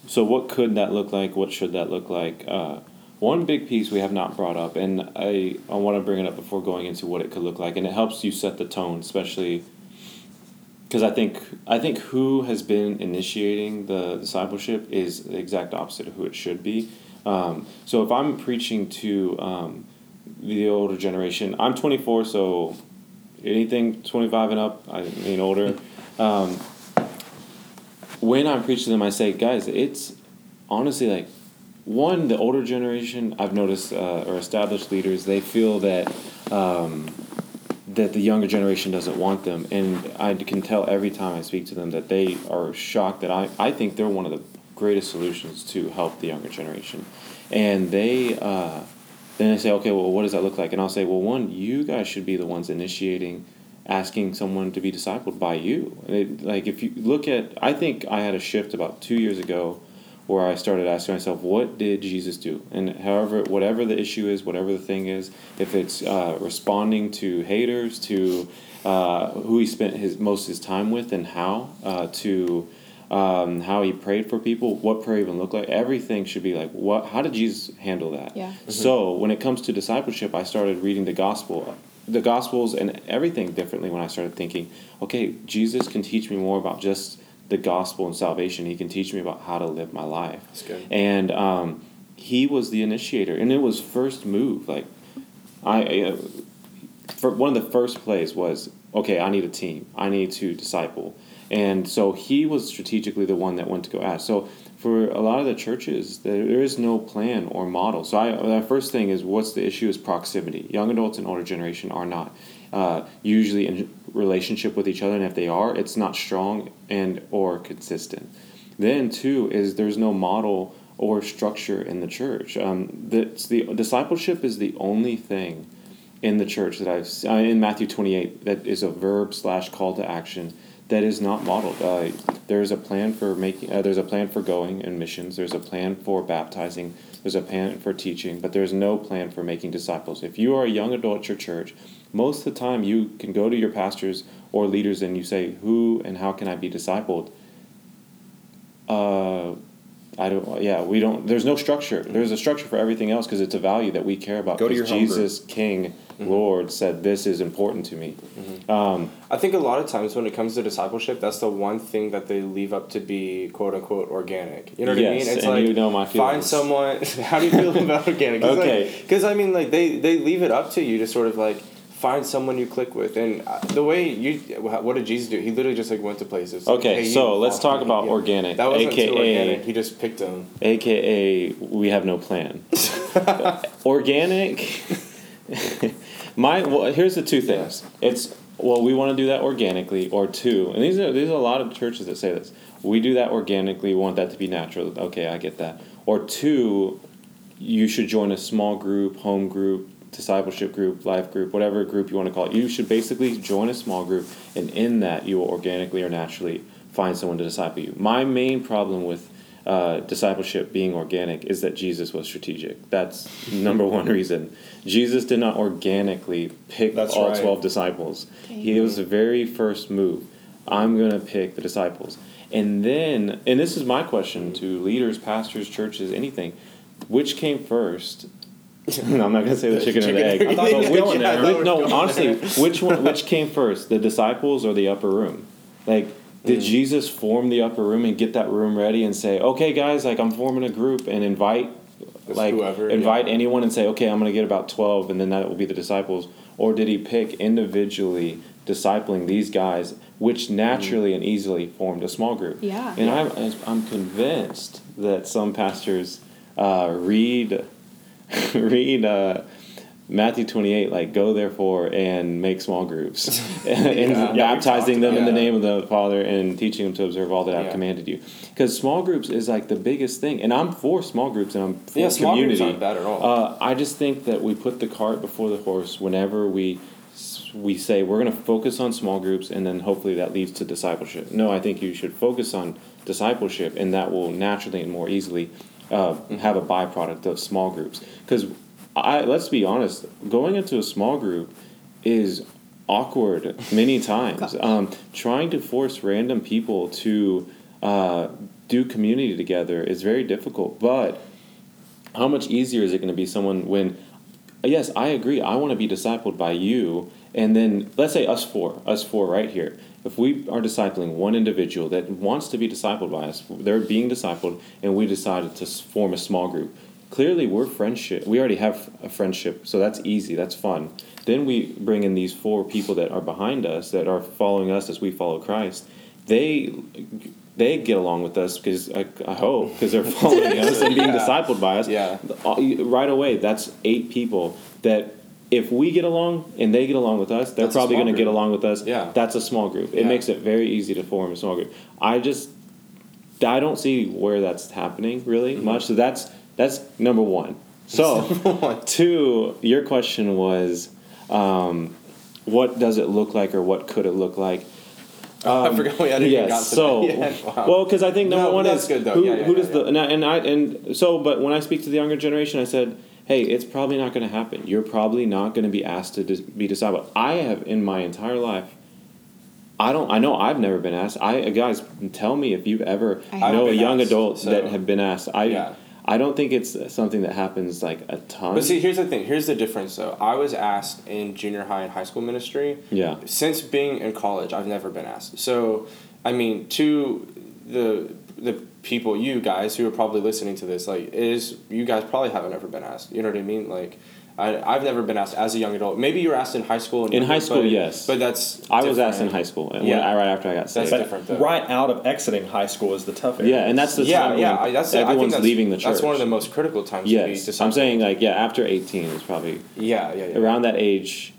so what could that look like? What should that look like? Uh, one big piece we have not brought up, and I I want to bring it up before going into what it could look like, and it helps you set the tone, especially because I think I think who has been initiating the discipleship is the exact opposite of who it should be. Um, so if I'm preaching to um, the older generation, I'm 24, so anything 25 and up, I mean older. Um, when I preach to them, I say, guys, it's honestly like one the older generation. I've noticed uh, or established leaders, they feel that. That the younger generation doesn't want them. And I can tell every time I speak to them that they are shocked that I, I think they're one of the greatest solutions to help the younger generation. And they, uh, then they say, okay, well, what does that look like? And I'll say, well, one, you guys should be the ones initiating asking someone to be discipled by you. It, like, if you look at, I think I had a shift about two years ago where I started asking myself, what did Jesus do? And however, whatever the issue is, whatever the thing is, if it's uh, responding to haters, to uh, who he spent his most of his time with, and how, uh, to um, how he prayed for people, what prayer even looked like, everything should be like, what? How did Jesus handle that? Yeah. So when it comes to discipleship, I started reading the gospel, the gospels, and everything differently. When I started thinking, okay, Jesus can teach me more about just the gospel and salvation. He can teach me about how to live my life. That's good. And um, he was the initiator, and it was first move. Like I, uh, for one of the first plays was okay. I need a team. I need to disciple, and so he was strategically the one that went to go ask. So for a lot of the churches, there there is no plan or model. So I, the first thing is what's the issue is proximity. Young adults and older generation are not uh, usually in relationship with each other, and if they are, it's not strong and or consistent. Then two is there's no model or structure in the church. Um, that's the discipleship is the only thing in the church that I've s- uh, in Matthew 28 that is a verb slash call to action that is not modeled. Uh, there's a plan for making. Uh, there's a plan for going and missions. There's a plan for baptizing. There's a plan for teaching, but there's no plan for making disciples. If you are a young adult at your church, most of the time you can go to your pastors or leaders and you say, "Who and how can I be discipled?" Uh, I don't. Yeah, we don't. There's no structure. There's a structure for everything else because it's a value that we care about. Go to your Jesus, King, Lord, said this is important to me. Um, I think a lot of times when it comes to discipleship, that's the one thing that they leave up to be quote unquote organic. You know what I mean? It's and like you know my find someone. <laughs> How do you feel about organic? Cause Okay. Because I mean, like they they leave it up to you to sort of like find someone you click with, and uh, the way you what did Jesus do? He literally just like went to places. like, Okay, "Hey, so let's talk about Yeah. organic, That wasn't too AKA organic. He just picked them. AKA we have no plan. <laughs> organic. <laughs> my well, here's the two things. It's well we want to do that organically, or two, and these are these are a lot of churches that say this. We do that organically. We want that to be natural. Okay, I get that. Or two, you should join a small group, home group, discipleship group, life group, whatever group you want to call it. You should basically join a small group, and in that, you will organically or naturally find someone to disciple you. My main problem with uh, discipleship being organic is that Jesus was strategic. That's <laughs> number one reason. Jesus did not organically pick That's all right. 12 disciples. He was the very first move. I'm going to pick the disciples. And then, and this is my question to leaders, pastors, churches, anything. which came first? <laughs> no, I'm not gonna say the chicken, or the egg. chicken I thought he was which- going there. which- no, honestly, <laughs> which one? Which came first, the disciples or the upper room? Like, did Jesus form the upper room and get that room ready and say, "Okay, guys, like I'm forming a group and invite, Just like whoever, invite yeah. anyone and say, okay, I'm gonna get about twelve, and then that will be the disciples." Or did he pick individually discipling these guys, which naturally and easily formed a small group? Yeah. And I'm I'm convinced that some pastors uh, read <laughs> read uh, Matthew 28 like go therefore and make small groups <laughs> <laughs> and Yeah. Baptizing them in the name of the Father and teaching them to observe all that I've Yeah. commanded you because small groups is like the biggest thing and I'm for small groups and I'm for Yeah, small community groups aren't bad at all. uh, I just think that we put the cart before the horse whenever we we say we're going to focus on small groups and then hopefully that leads to discipleship. No, I think you should focus on discipleship and that will naturally and more easily uh, have a byproduct of small groups. Because I let's be honest, going into a small group is awkward <laughs> many times. Um, trying to force random people to uh, do community together is very difficult, but how much easier is it going to be someone when yes i agree i want to be discipled by you and then let's say us four us four right here if we are discipling one individual that wants to be discipled by us they're being discipled and we decided to form a small group clearly we're friendship we already have a friendship so that's easy that's fun then we bring in these four people that are behind us that are following us as we follow christ they they get along with us because I, I hope because they're <laughs> following us and being Yeah. discipled by us Yeah. uh, right away that's eight people that if we get along and they get along with us they're That's probably going to get along with us Yeah. that's a small group it Yeah. makes it very easy to form a small group i just i don't see where that's happening really Mm-hmm. much so that's that's number one so <laughs> two your question was um, what does it look like or what could it look like I forgot we hadn't even Yes. So. <laughs> Wow. well, because I think number No, one that's is good, though. who, Yeah, yeah, who does the yeah. and I, and I and so, but when I speak to the younger generation, I said, hey, it's probably not going to happen. You're probably not going to be asked to dis- be discipled. I have in my entire life. I don't. I know I've never been asked. I guys, tell me if you've ever I know a young asked, adult so- that have been asked. I. Yeah. I don't think it's something that happens like a ton. But see, here's the thing. Here's the difference, though. I was asked in junior high and high school ministry. Yeah. Since being in college, I've never been asked. So, I mean, to the the people, you guys who are probably listening to this, like, it is you guys probably haven't ever been asked. You know what I mean? Like, I I've never been asked as a young adult. Maybe you were asked in high school. In younger, high school, but- yes. But that's. I was asked in high school, and Yeah. when, right after I got That's saved. But different, though. right out of exiting high school is the tough area. Yeah, and that's the Yeah, time yeah. when I, that's I think everyone's that's, leaving the church. That's one of the most critical times. to be Yes, I'm saying like yeah, after 18 is probably Yeah, yeah, yeah. around that age.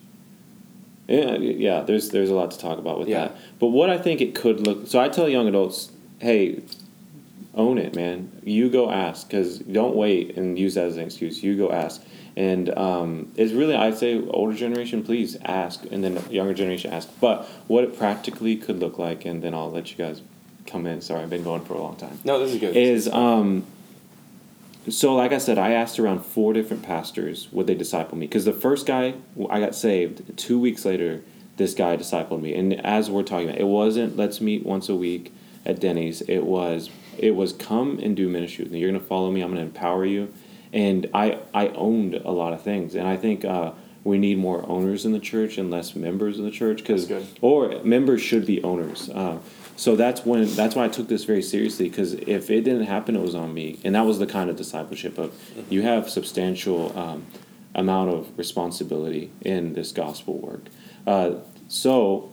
Yeah, yeah. There's there's a lot to talk about with Yeah. that. But what I think it could look. So I tell young adults, hey, own it, man. You go ask because don't wait and use that as an excuse. You go ask, and um, it's really I say older generation, please ask, and then younger generation ask. But what it practically could look like, and then I'll let you guys come in. Sorry, I've been going for a long time No, this is good. is um so like i said i asked around four different pastors would they disciple me because the first guy i got saved two weeks later this guy discipled me and as we're talking about it wasn't let's meet once a week at denny's it was it was come and do ministry with me. You're going to follow me. I'm going to empower you. And i i owned a lot of things. And i think uh we need more owners in the church and less members in the church because or members should be owners. Uh, so that's when that's why I took this very seriously because if it didn't happen, it was on me, and that was the kind of discipleship of you have substantial um, amount of responsibility in this gospel work. Uh, so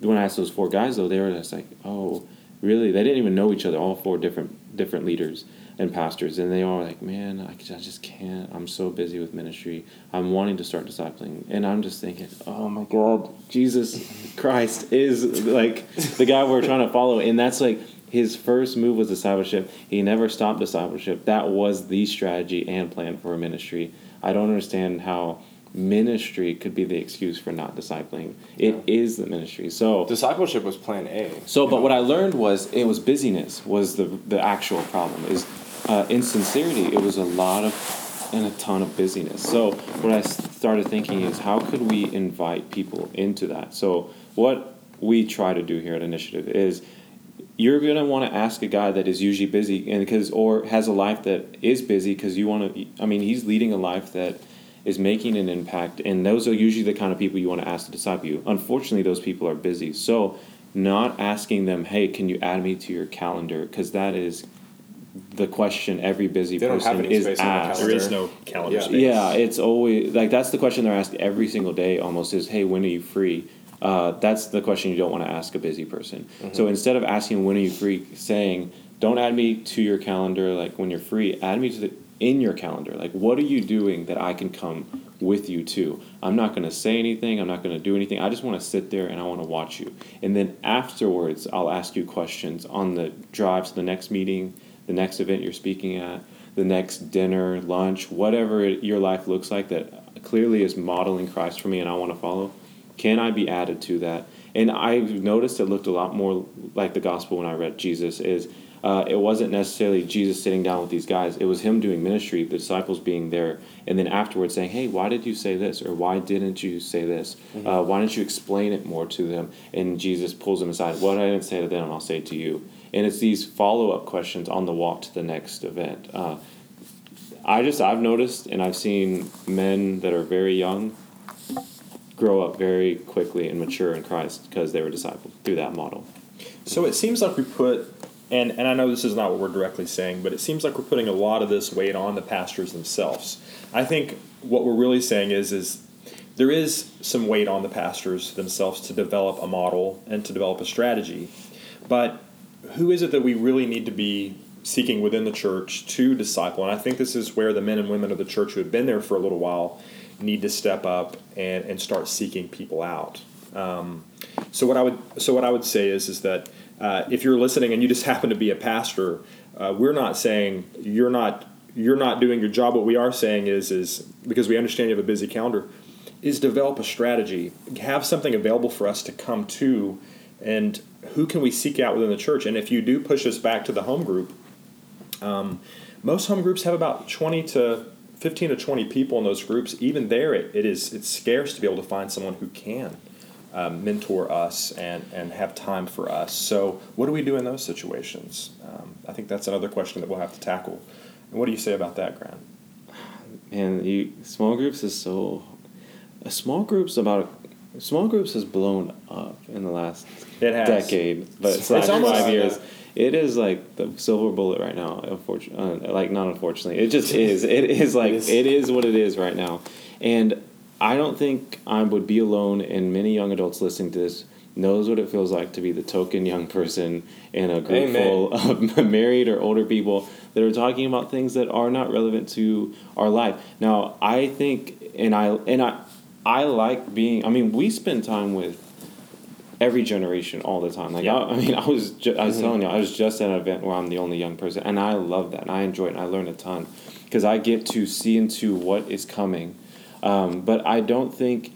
when I asked those four guys though, they were just like, oh, really? They didn't even know each other. All four different different leaders and pastors, and they all were like, man, I, I just can't. I'm so busy with ministry. I'm wanting to start discipling, and I'm just thinking, oh my God, Jesus Christ is like the guy we're trying to follow, and that's like. His first move was discipleship. He never stopped discipleship. That was the strategy and plan for a ministry. I don't understand how ministry could be the excuse for not discipling. It is the ministry. So Discipleship was plan A. so, but what I learned was it was busyness was the the actual problem. Is uh, insincerity. It was a lot of and a ton of busyness. So what I started thinking is how could we invite people into that? So what we try to do here at Initiative is you're gonna want to ask a guy that is usually busy and because or has a life that is busy because you want to. I mean, he's leading a life that is making an impact, and those are usually the kind of people you want to ask to disciple you. Unfortunately, those people are busy, so not asking them, "Hey, can you add me to your calendar?" Because that is the question every busy They don't have person any is space on their asked. There is no calendar Yeah. space. Yeah, it's always like that's the question they're asked every single day. Almost is, "Hey, when are you free?" Uh, that's the question you don't want to ask a busy person. So instead of asking when are you free, saying, "Don't add me to your calendar like when you're free. Add me to the in your calendar. Like, what are you doing that I can come with you to? I'm not going to say anything. I'm not going to do anything. I just want to sit there and I want to watch you. And then afterwards, I'll ask you questions on the drive to the next meeting, the next event you're speaking at, the next dinner, lunch, whatever it, your life looks like that clearly is modeling Christ for me and I want to follow. Can I be added to that? And I've noticed it looked a lot more like the gospel when I read Jesus. Is uh, it wasn't necessarily Jesus sitting down with these guys. It was him doing ministry, the disciples being there, and then afterwards saying, "Hey, why did you say this? Or why didn't you say this? Uh, why didn't you explain it more to them?" And Jesus pulls them aside. What I didn't say to them, I'll say to you. And it's these follow up questions on the walk to the next event. Uh, I just I've noticed and I've seen men that are very young grow up very quickly and mature in Christ because they were discipled through that model. So it seems like we put, and, and I know this is not what we're directly saying, but it seems like we're putting a lot of this weight on the pastors themselves. I think what we're really saying is is there is some weight on the pastors themselves to develop a model and to develop a strategy, but who is it that we really need to be seeking within the church to disciple? And I think this is where the men and women of the church who have been there for a little while need to step up and, and start seeking people out. Um, so what I would so what I would say is is that uh, if you're listening and you just <laughs> happen to be a pastor, uh, we're not saying you're not you're not doing your job. What we are saying is is because we understand you have a busy calendar, is develop a strategy, have something available for us to come to, and who can we seek out within the church? And if you do push us back to the home group, um, most home groups have about twenty to 15 to 20 people in those groups even there it, it is it's scarce to be able to find someone who can um, mentor us and, and have time for us so what do we do in those situations um, i think that's another question that we'll have to tackle and what do you say about that grant And you small groups is so a small groups about small groups has blown up in the last It has. decade, but It's slash almost- five years. It is like the silver bullet right now. Unfortunately, uh, like not unfortunately, it just is. It is like It is. it is what it is right now, and I don't think I would be alone. And many young adults listening to this knows what it feels like to be the token young person in a group Amen. full of <laughs> married or older people that are talking about things that are not relevant to our life. Now, I think, and I and I, I like being. I mean, we spend time with every generation all the time. Like Yeah. I, I mean, I was ju- I was mm-hmm. telling you, I was just at an event where I'm the only young person, and I love that. And I enjoy it. and I learn a ton because I get to see into what is coming. Um, but I don't think.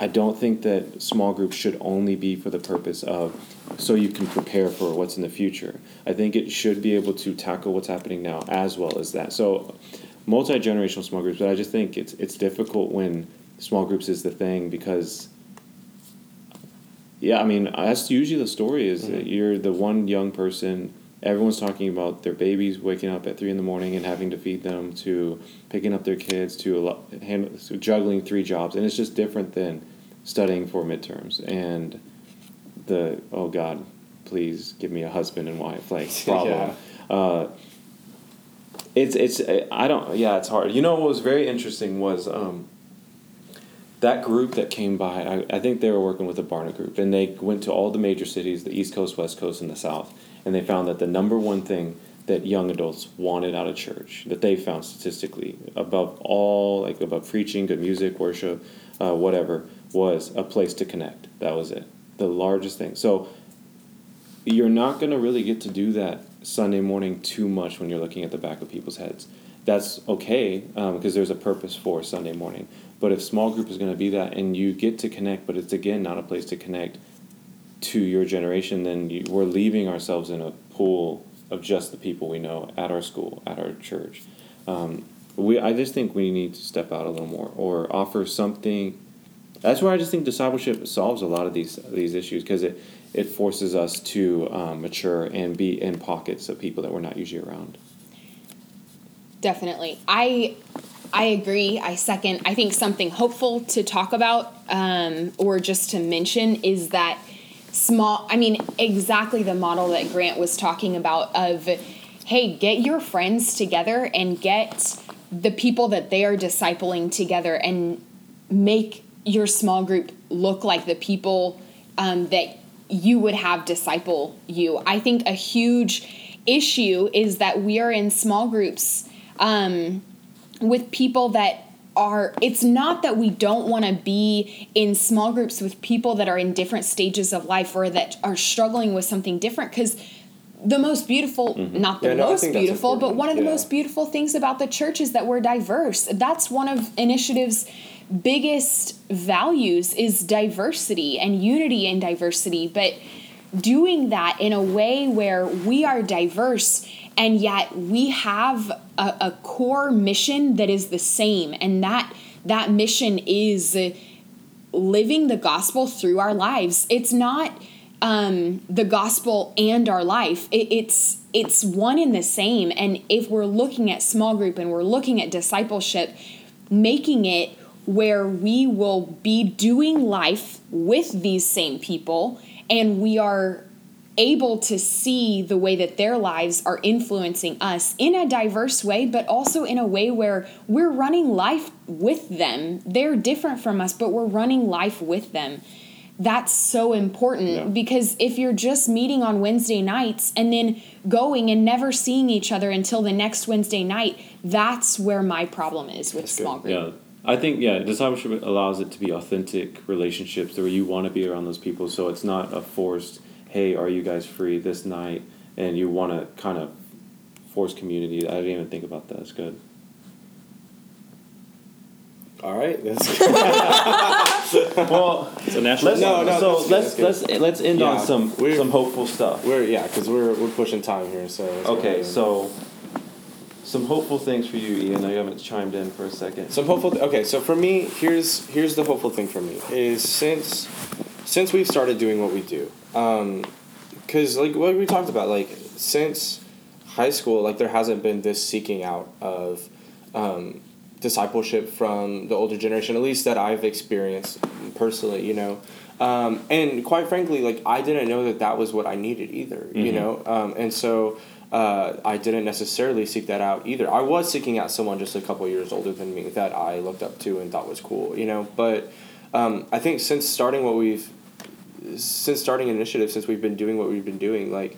I don't think that small groups should only be for the purpose of so you can prepare for what's in the future. I think it should be able to tackle what's happening now as well as that. So multi generational small groups, but I just think it's it's difficult when small groups is the thing because yeah, I mean that's usually the story is that you're the one young person. Everyone's talking about their babies waking up at three in the morning and having to feed them, to picking up their kids, to, a lot, to juggling three jobs, and it's just different than studying for midterms and the oh God, please give me a husband and wife like <laughs> problem. Uh, it's it's I don't yeah it's hard. You know what was very interesting was um, that group that came by. I, I think they were working with the Barna Group, and they went to all the major cities, the East Coast, West Coast, and the South, and they found that the number one thing that young adults wanted out of church that they found statistically above all like above preaching good music worship uh, whatever was a place to connect. That was it. The largest thing. So you're not going to really get to do that sunday morning too much when you're looking at the back of people's heads. That's okay because there's a purpose for sunday morning. But if small group is going to be that and you get to connect but it's again not a place to connect to your generation then you, we're leaving ourselves in a pool of just the people we know at our school at our church um, we, I just think we need to step out a little more or offer something that's why I just think discipleship solves a lot of these these issues because it it forces us to um, mature and be in pockets of people that we're not usually around. Definitely. I I agree. I second. I think something hopeful to talk about um, or just to mention is that small. I mean, exactly the model that Grant was talking about of, hey, get your friends together and get the people that they are discipling together and make your small group look like the people um, that you would have disciple you. I think a huge issue is that we are in small groups um, with people that are it's not that we don't want to be in small groups with people that are in different stages of life or that are struggling with something different because the most beautiful mm-hmm. not the yeah, no, most beautiful but one of the yeah. most beautiful things about the church is that we're diverse that's one of initiatives biggest values is diversity and unity in diversity but doing that in a way where we are diverse and yet we have a, a core mission that is the same. And that that mission is living the gospel through our lives. It's not um, the gospel and our life. It, it's it's one and the same. And if we're looking at small group and we're looking at discipleship making it where we will be doing life with these same people and we are able to see the way that their lives are influencing us in a diverse way, but also in a way where we're running life with them. They're different from us, but we're running life with them. That's so important yeah. because if you're just meeting on Wednesday nights and then going and never seeing each other until the next Wednesday night, that's where my problem is with that's small good. group. Yeah. I think yeah, discipleship allows it to be authentic relationships where you want to be around those people, so it's not a forced hey, are you guys free this night? And you want to kind of force community. I didn't even think about that. It's good. All right, that's <laughs> <laughs> well. So national. No, no. So let's let's let's end yeah, on some some hopeful stuff. We're yeah, because we're we're pushing time here. So okay, so some hopeful things for you, Ian. I haven't chimed in for a second. Some hopeful. Th- okay, so for me, here's here's the hopeful thing for me is since since we've started doing what we do, because um, like what we talked about, like since high school, like there hasn't been this seeking out of um, discipleship from the older generation, at least that I've experienced personally. You know, um, and quite frankly, like I didn't know that that was what I needed either. Mm-hmm. You know, um, and so. Uh, I didn't necessarily seek that out either. I was seeking out someone just a couple years older than me that I looked up to and thought was cool, you know. But um, I think since starting what we've since starting an initiative, since we've been doing what we've been doing, like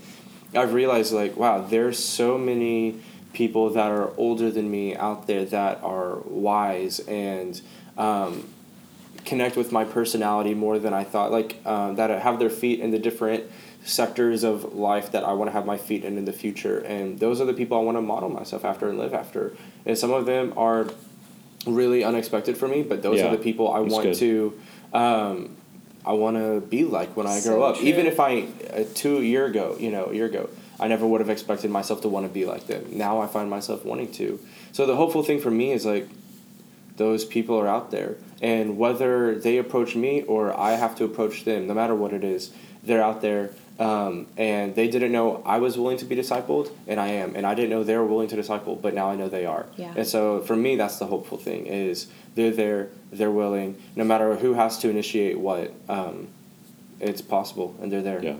I've realized like wow, there's so many people that are older than me out there that are wise and um, connect with my personality more than I thought. Like um, that have their feet in the different sectors of life that I want to have my feet in in the future, and those are the people I want to model myself after and live after. And some of them are really unexpected for me, but those yeah, are the people I want good. to. Um, I want to be like when I so grow up. True. Even if I uh, two year ago, you know, a year ago, I never would have expected myself to want to be like them. Now I find myself wanting to. So the hopeful thing for me is like those people are out there, and whether they approach me or I have to approach them, no matter what it is, they're out there. Um, and they didn't know I was willing to be discipled, and I am, and I didn't know they were willing to disciple, but now I know they are. Yeah. And so for me, that's the hopeful thing is they're there, they're willing, no matter who has to initiate what, um, it's possible, and they're there. Yeah,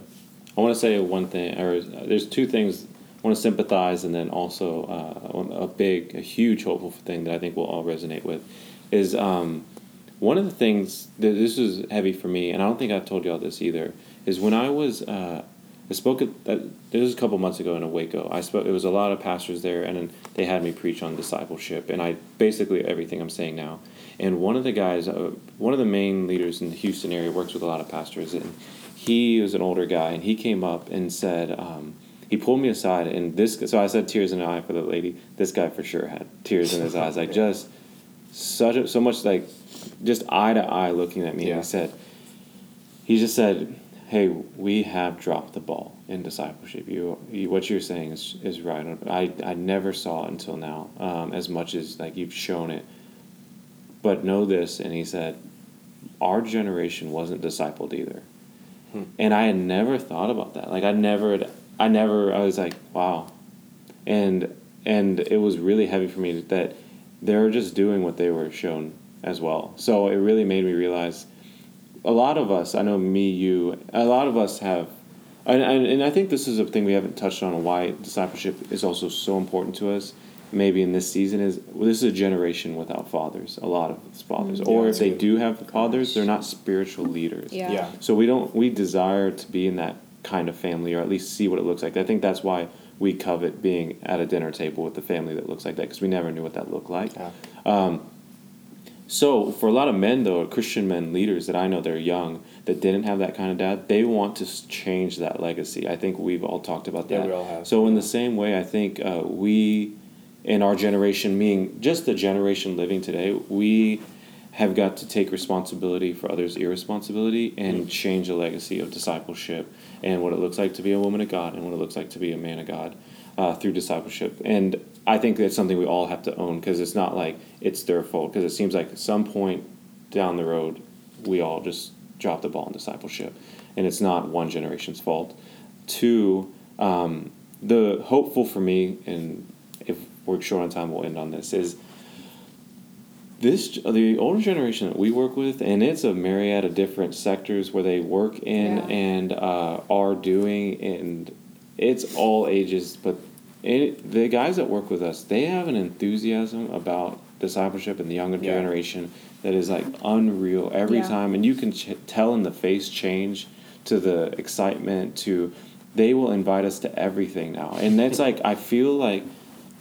I want to say one thing, or there's two things. I want to sympathize, and then also uh, a big, a huge hopeful thing that I think we'll all resonate with is um, one of the things that this is heavy for me, and I don't think I've told y'all this either. Is when I was uh, I spoke at uh, this was a couple months ago in a Waco. I spoke. It was a lot of pastors there, and they had me preach on discipleship, and I basically everything I'm saying now. And one of the guys, uh, one of the main leaders in the Houston area, works with a lot of pastors, and he was an older guy, and he came up and said. Um, he pulled me aside, and this. So I said tears in the eye for the lady. This guy for sure had tears in his <laughs> eyes, like just such a, so much like just eye to eye looking at me. Yeah. And he said, he just said, hey, we have dropped the ball in discipleship. You, you what you're saying is, is right. I, I never saw it until now, um, as much as like you've shown it. But know this, and he said, our generation wasn't discipled either. And I had never thought about that. Like I never, had, I never, I was like, wow, and and it was really heavy for me that they're just doing what they were shown as well. So it really made me realize a lot of us, I know me, you, a lot of us have, and, and, and I think this is a thing we haven't touched on why discipleship is also so important to us. Maybe in this season is well, this is a generation without fathers. A lot of it's fathers, Mm, or Yeah, if they that's do have fathers, they're not spiritual leaders. Yeah. Yeah. So we don't we desire to be in that kind of family or at least see what it looks like. I think that's why we covet being at a dinner table with a family that looks like that because we never knew what that looked like. Yeah. So for a lot of men though, Christian men leaders that I know they're young that didn't have that kind of dad, they want to change that legacy. I think we've all talked about that. Yeah, we all have. So in the same way, I think uh, we, in our generation, meaning just the generation living today, we have got to take responsibility for others' irresponsibility and Mm. change the legacy of discipleship and what it looks like to be a woman of God and what it looks like to be a man of God uh, through discipleship. And I think that's something we all have to own because it's not like it's their fault because it seems like at some point down the road we all just drop the ball in discipleship and it's not one generation's fault. Two, um, the hopeful for me, and if we're short on time, we'll end on this, is this the older generation that we work with, and it's a myriad of different sectors where they work in Yeah. and uh, are doing, and it's all ages. But it, the guys that work with us, they have an enthusiasm about discipleship and the younger Yeah. generation that is like unreal every Yeah. time, and you can ch- tell in the face change to the excitement to they will invite us to everything now, and it's like I feel like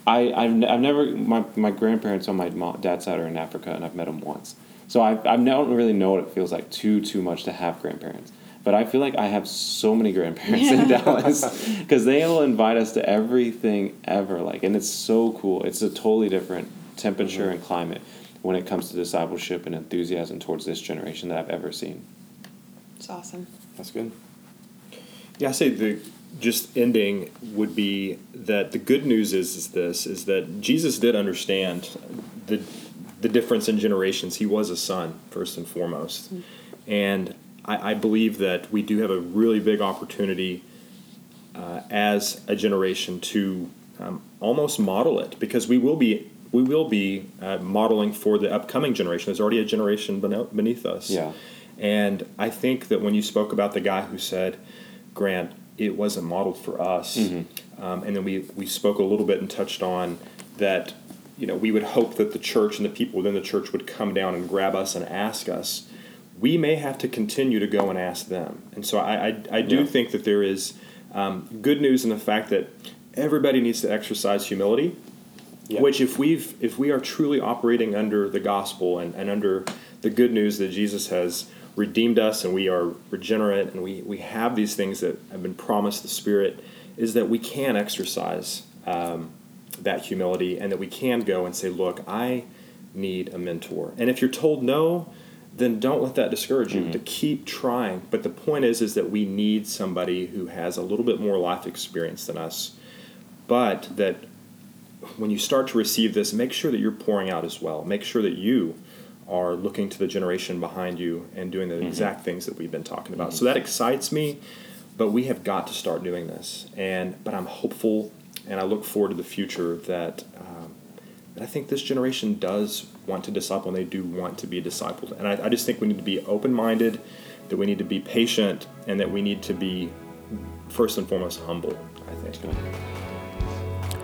I, I've, n- I've never my, my grandparents on my mom, dad's side are in Africa and I've met them once so I, I don't really know what it feels like too too much to have grandparents but I feel like I have so many grandparents in <laughs> Dallas because they will invite us to everything ever like and it's so cool it's a totally different temperature mm-hmm. and climate when it comes to discipleship and enthusiasm towards this generation that I've ever seen It's awesome. That's good. Yeah, I say the just ending would be that the good news is, is this is that Jesus did understand the the difference in generations. He was a son first and foremost, mm-hmm. and I, I believe that we do have a really big opportunity uh, as a generation to um, almost model it because we will be we will be uh, modeling for the upcoming generation. There's already a generation beneath us. Yeah. And I think that when you spoke about the guy who said, Grant, it wasn't modeled for us, um, and then we, we spoke a little bit and touched on that, you know, we would hope that the church and the people within the church would come down and grab us and ask us. We may have to continue to go and ask them. And so I, I, I do Yeah. think that there is um, good news in the fact that everybody needs to exercise humility Yeah. which if we've if we are truly operating under the gospel and, and under the good news that jesus has redeemed us and we are regenerate and we, we have these things that have been promised the spirit is that we can exercise um, that humility and that we can go and say look i need a mentor and if you're told no then don't let that discourage you to mm-hmm. keep trying but the point is is that we need somebody who has a little bit more life experience than us but that when you start to receive this, make sure that you're pouring out as well. Make sure that you are looking to the generation behind you and doing the mm-hmm. exact things that we've been talking about. Mm-hmm. So that excites me, but we have got to start doing this. And but I'm hopeful, and I look forward to the future that. Um, that I think this generation does want to disciple and they do want to be discipled. And I, I just think we need to be open minded, that we need to be patient, and that we need to be, first and foremost, humble, I think.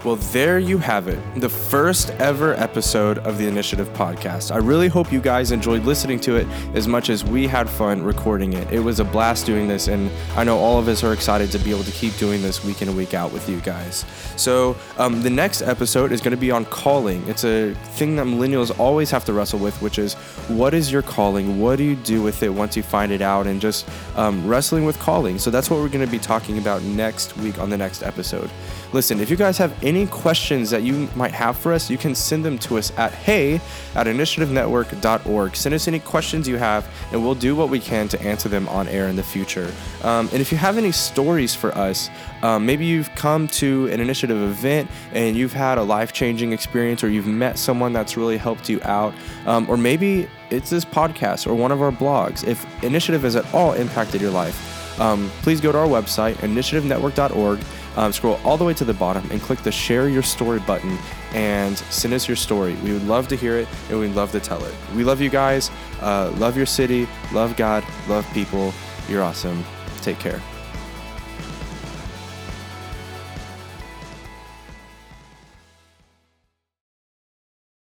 Well, there you have it. The first ever episode of the Initiative podcast. I really hope you guys enjoyed listening to it as much as we had fun recording it. It was a blast doing this, and I know all of us are excited to be able to keep doing this week in and week out with you guys. So, um, the next episode is going to be on calling. It's a thing that millennials always have to wrestle with, which is what is your calling? What do you do with it once you find it out? And just um, wrestling with calling. So, that's what we're going to be talking about next week on the next episode. Listen, if you guys have any any questions that you might have for us, you can send them to us at hey at initiativenetwork.org. Send us any questions you have, and we'll do what we can to answer them on air in the future. Um, and if you have any stories for us, um, maybe you've come to an initiative event and you've had a life changing experience, or you've met someone that's really helped you out, um, or maybe it's this podcast or one of our blogs. If initiative has at all impacted your life, um, please go to our website, initiativenetwork.org. Um, scroll all the way to the bottom and click the share your story button and send us your story. We would love to hear it and we'd love to tell it. We love you guys. Uh, love your city. Love God. Love people. You're awesome. Take care.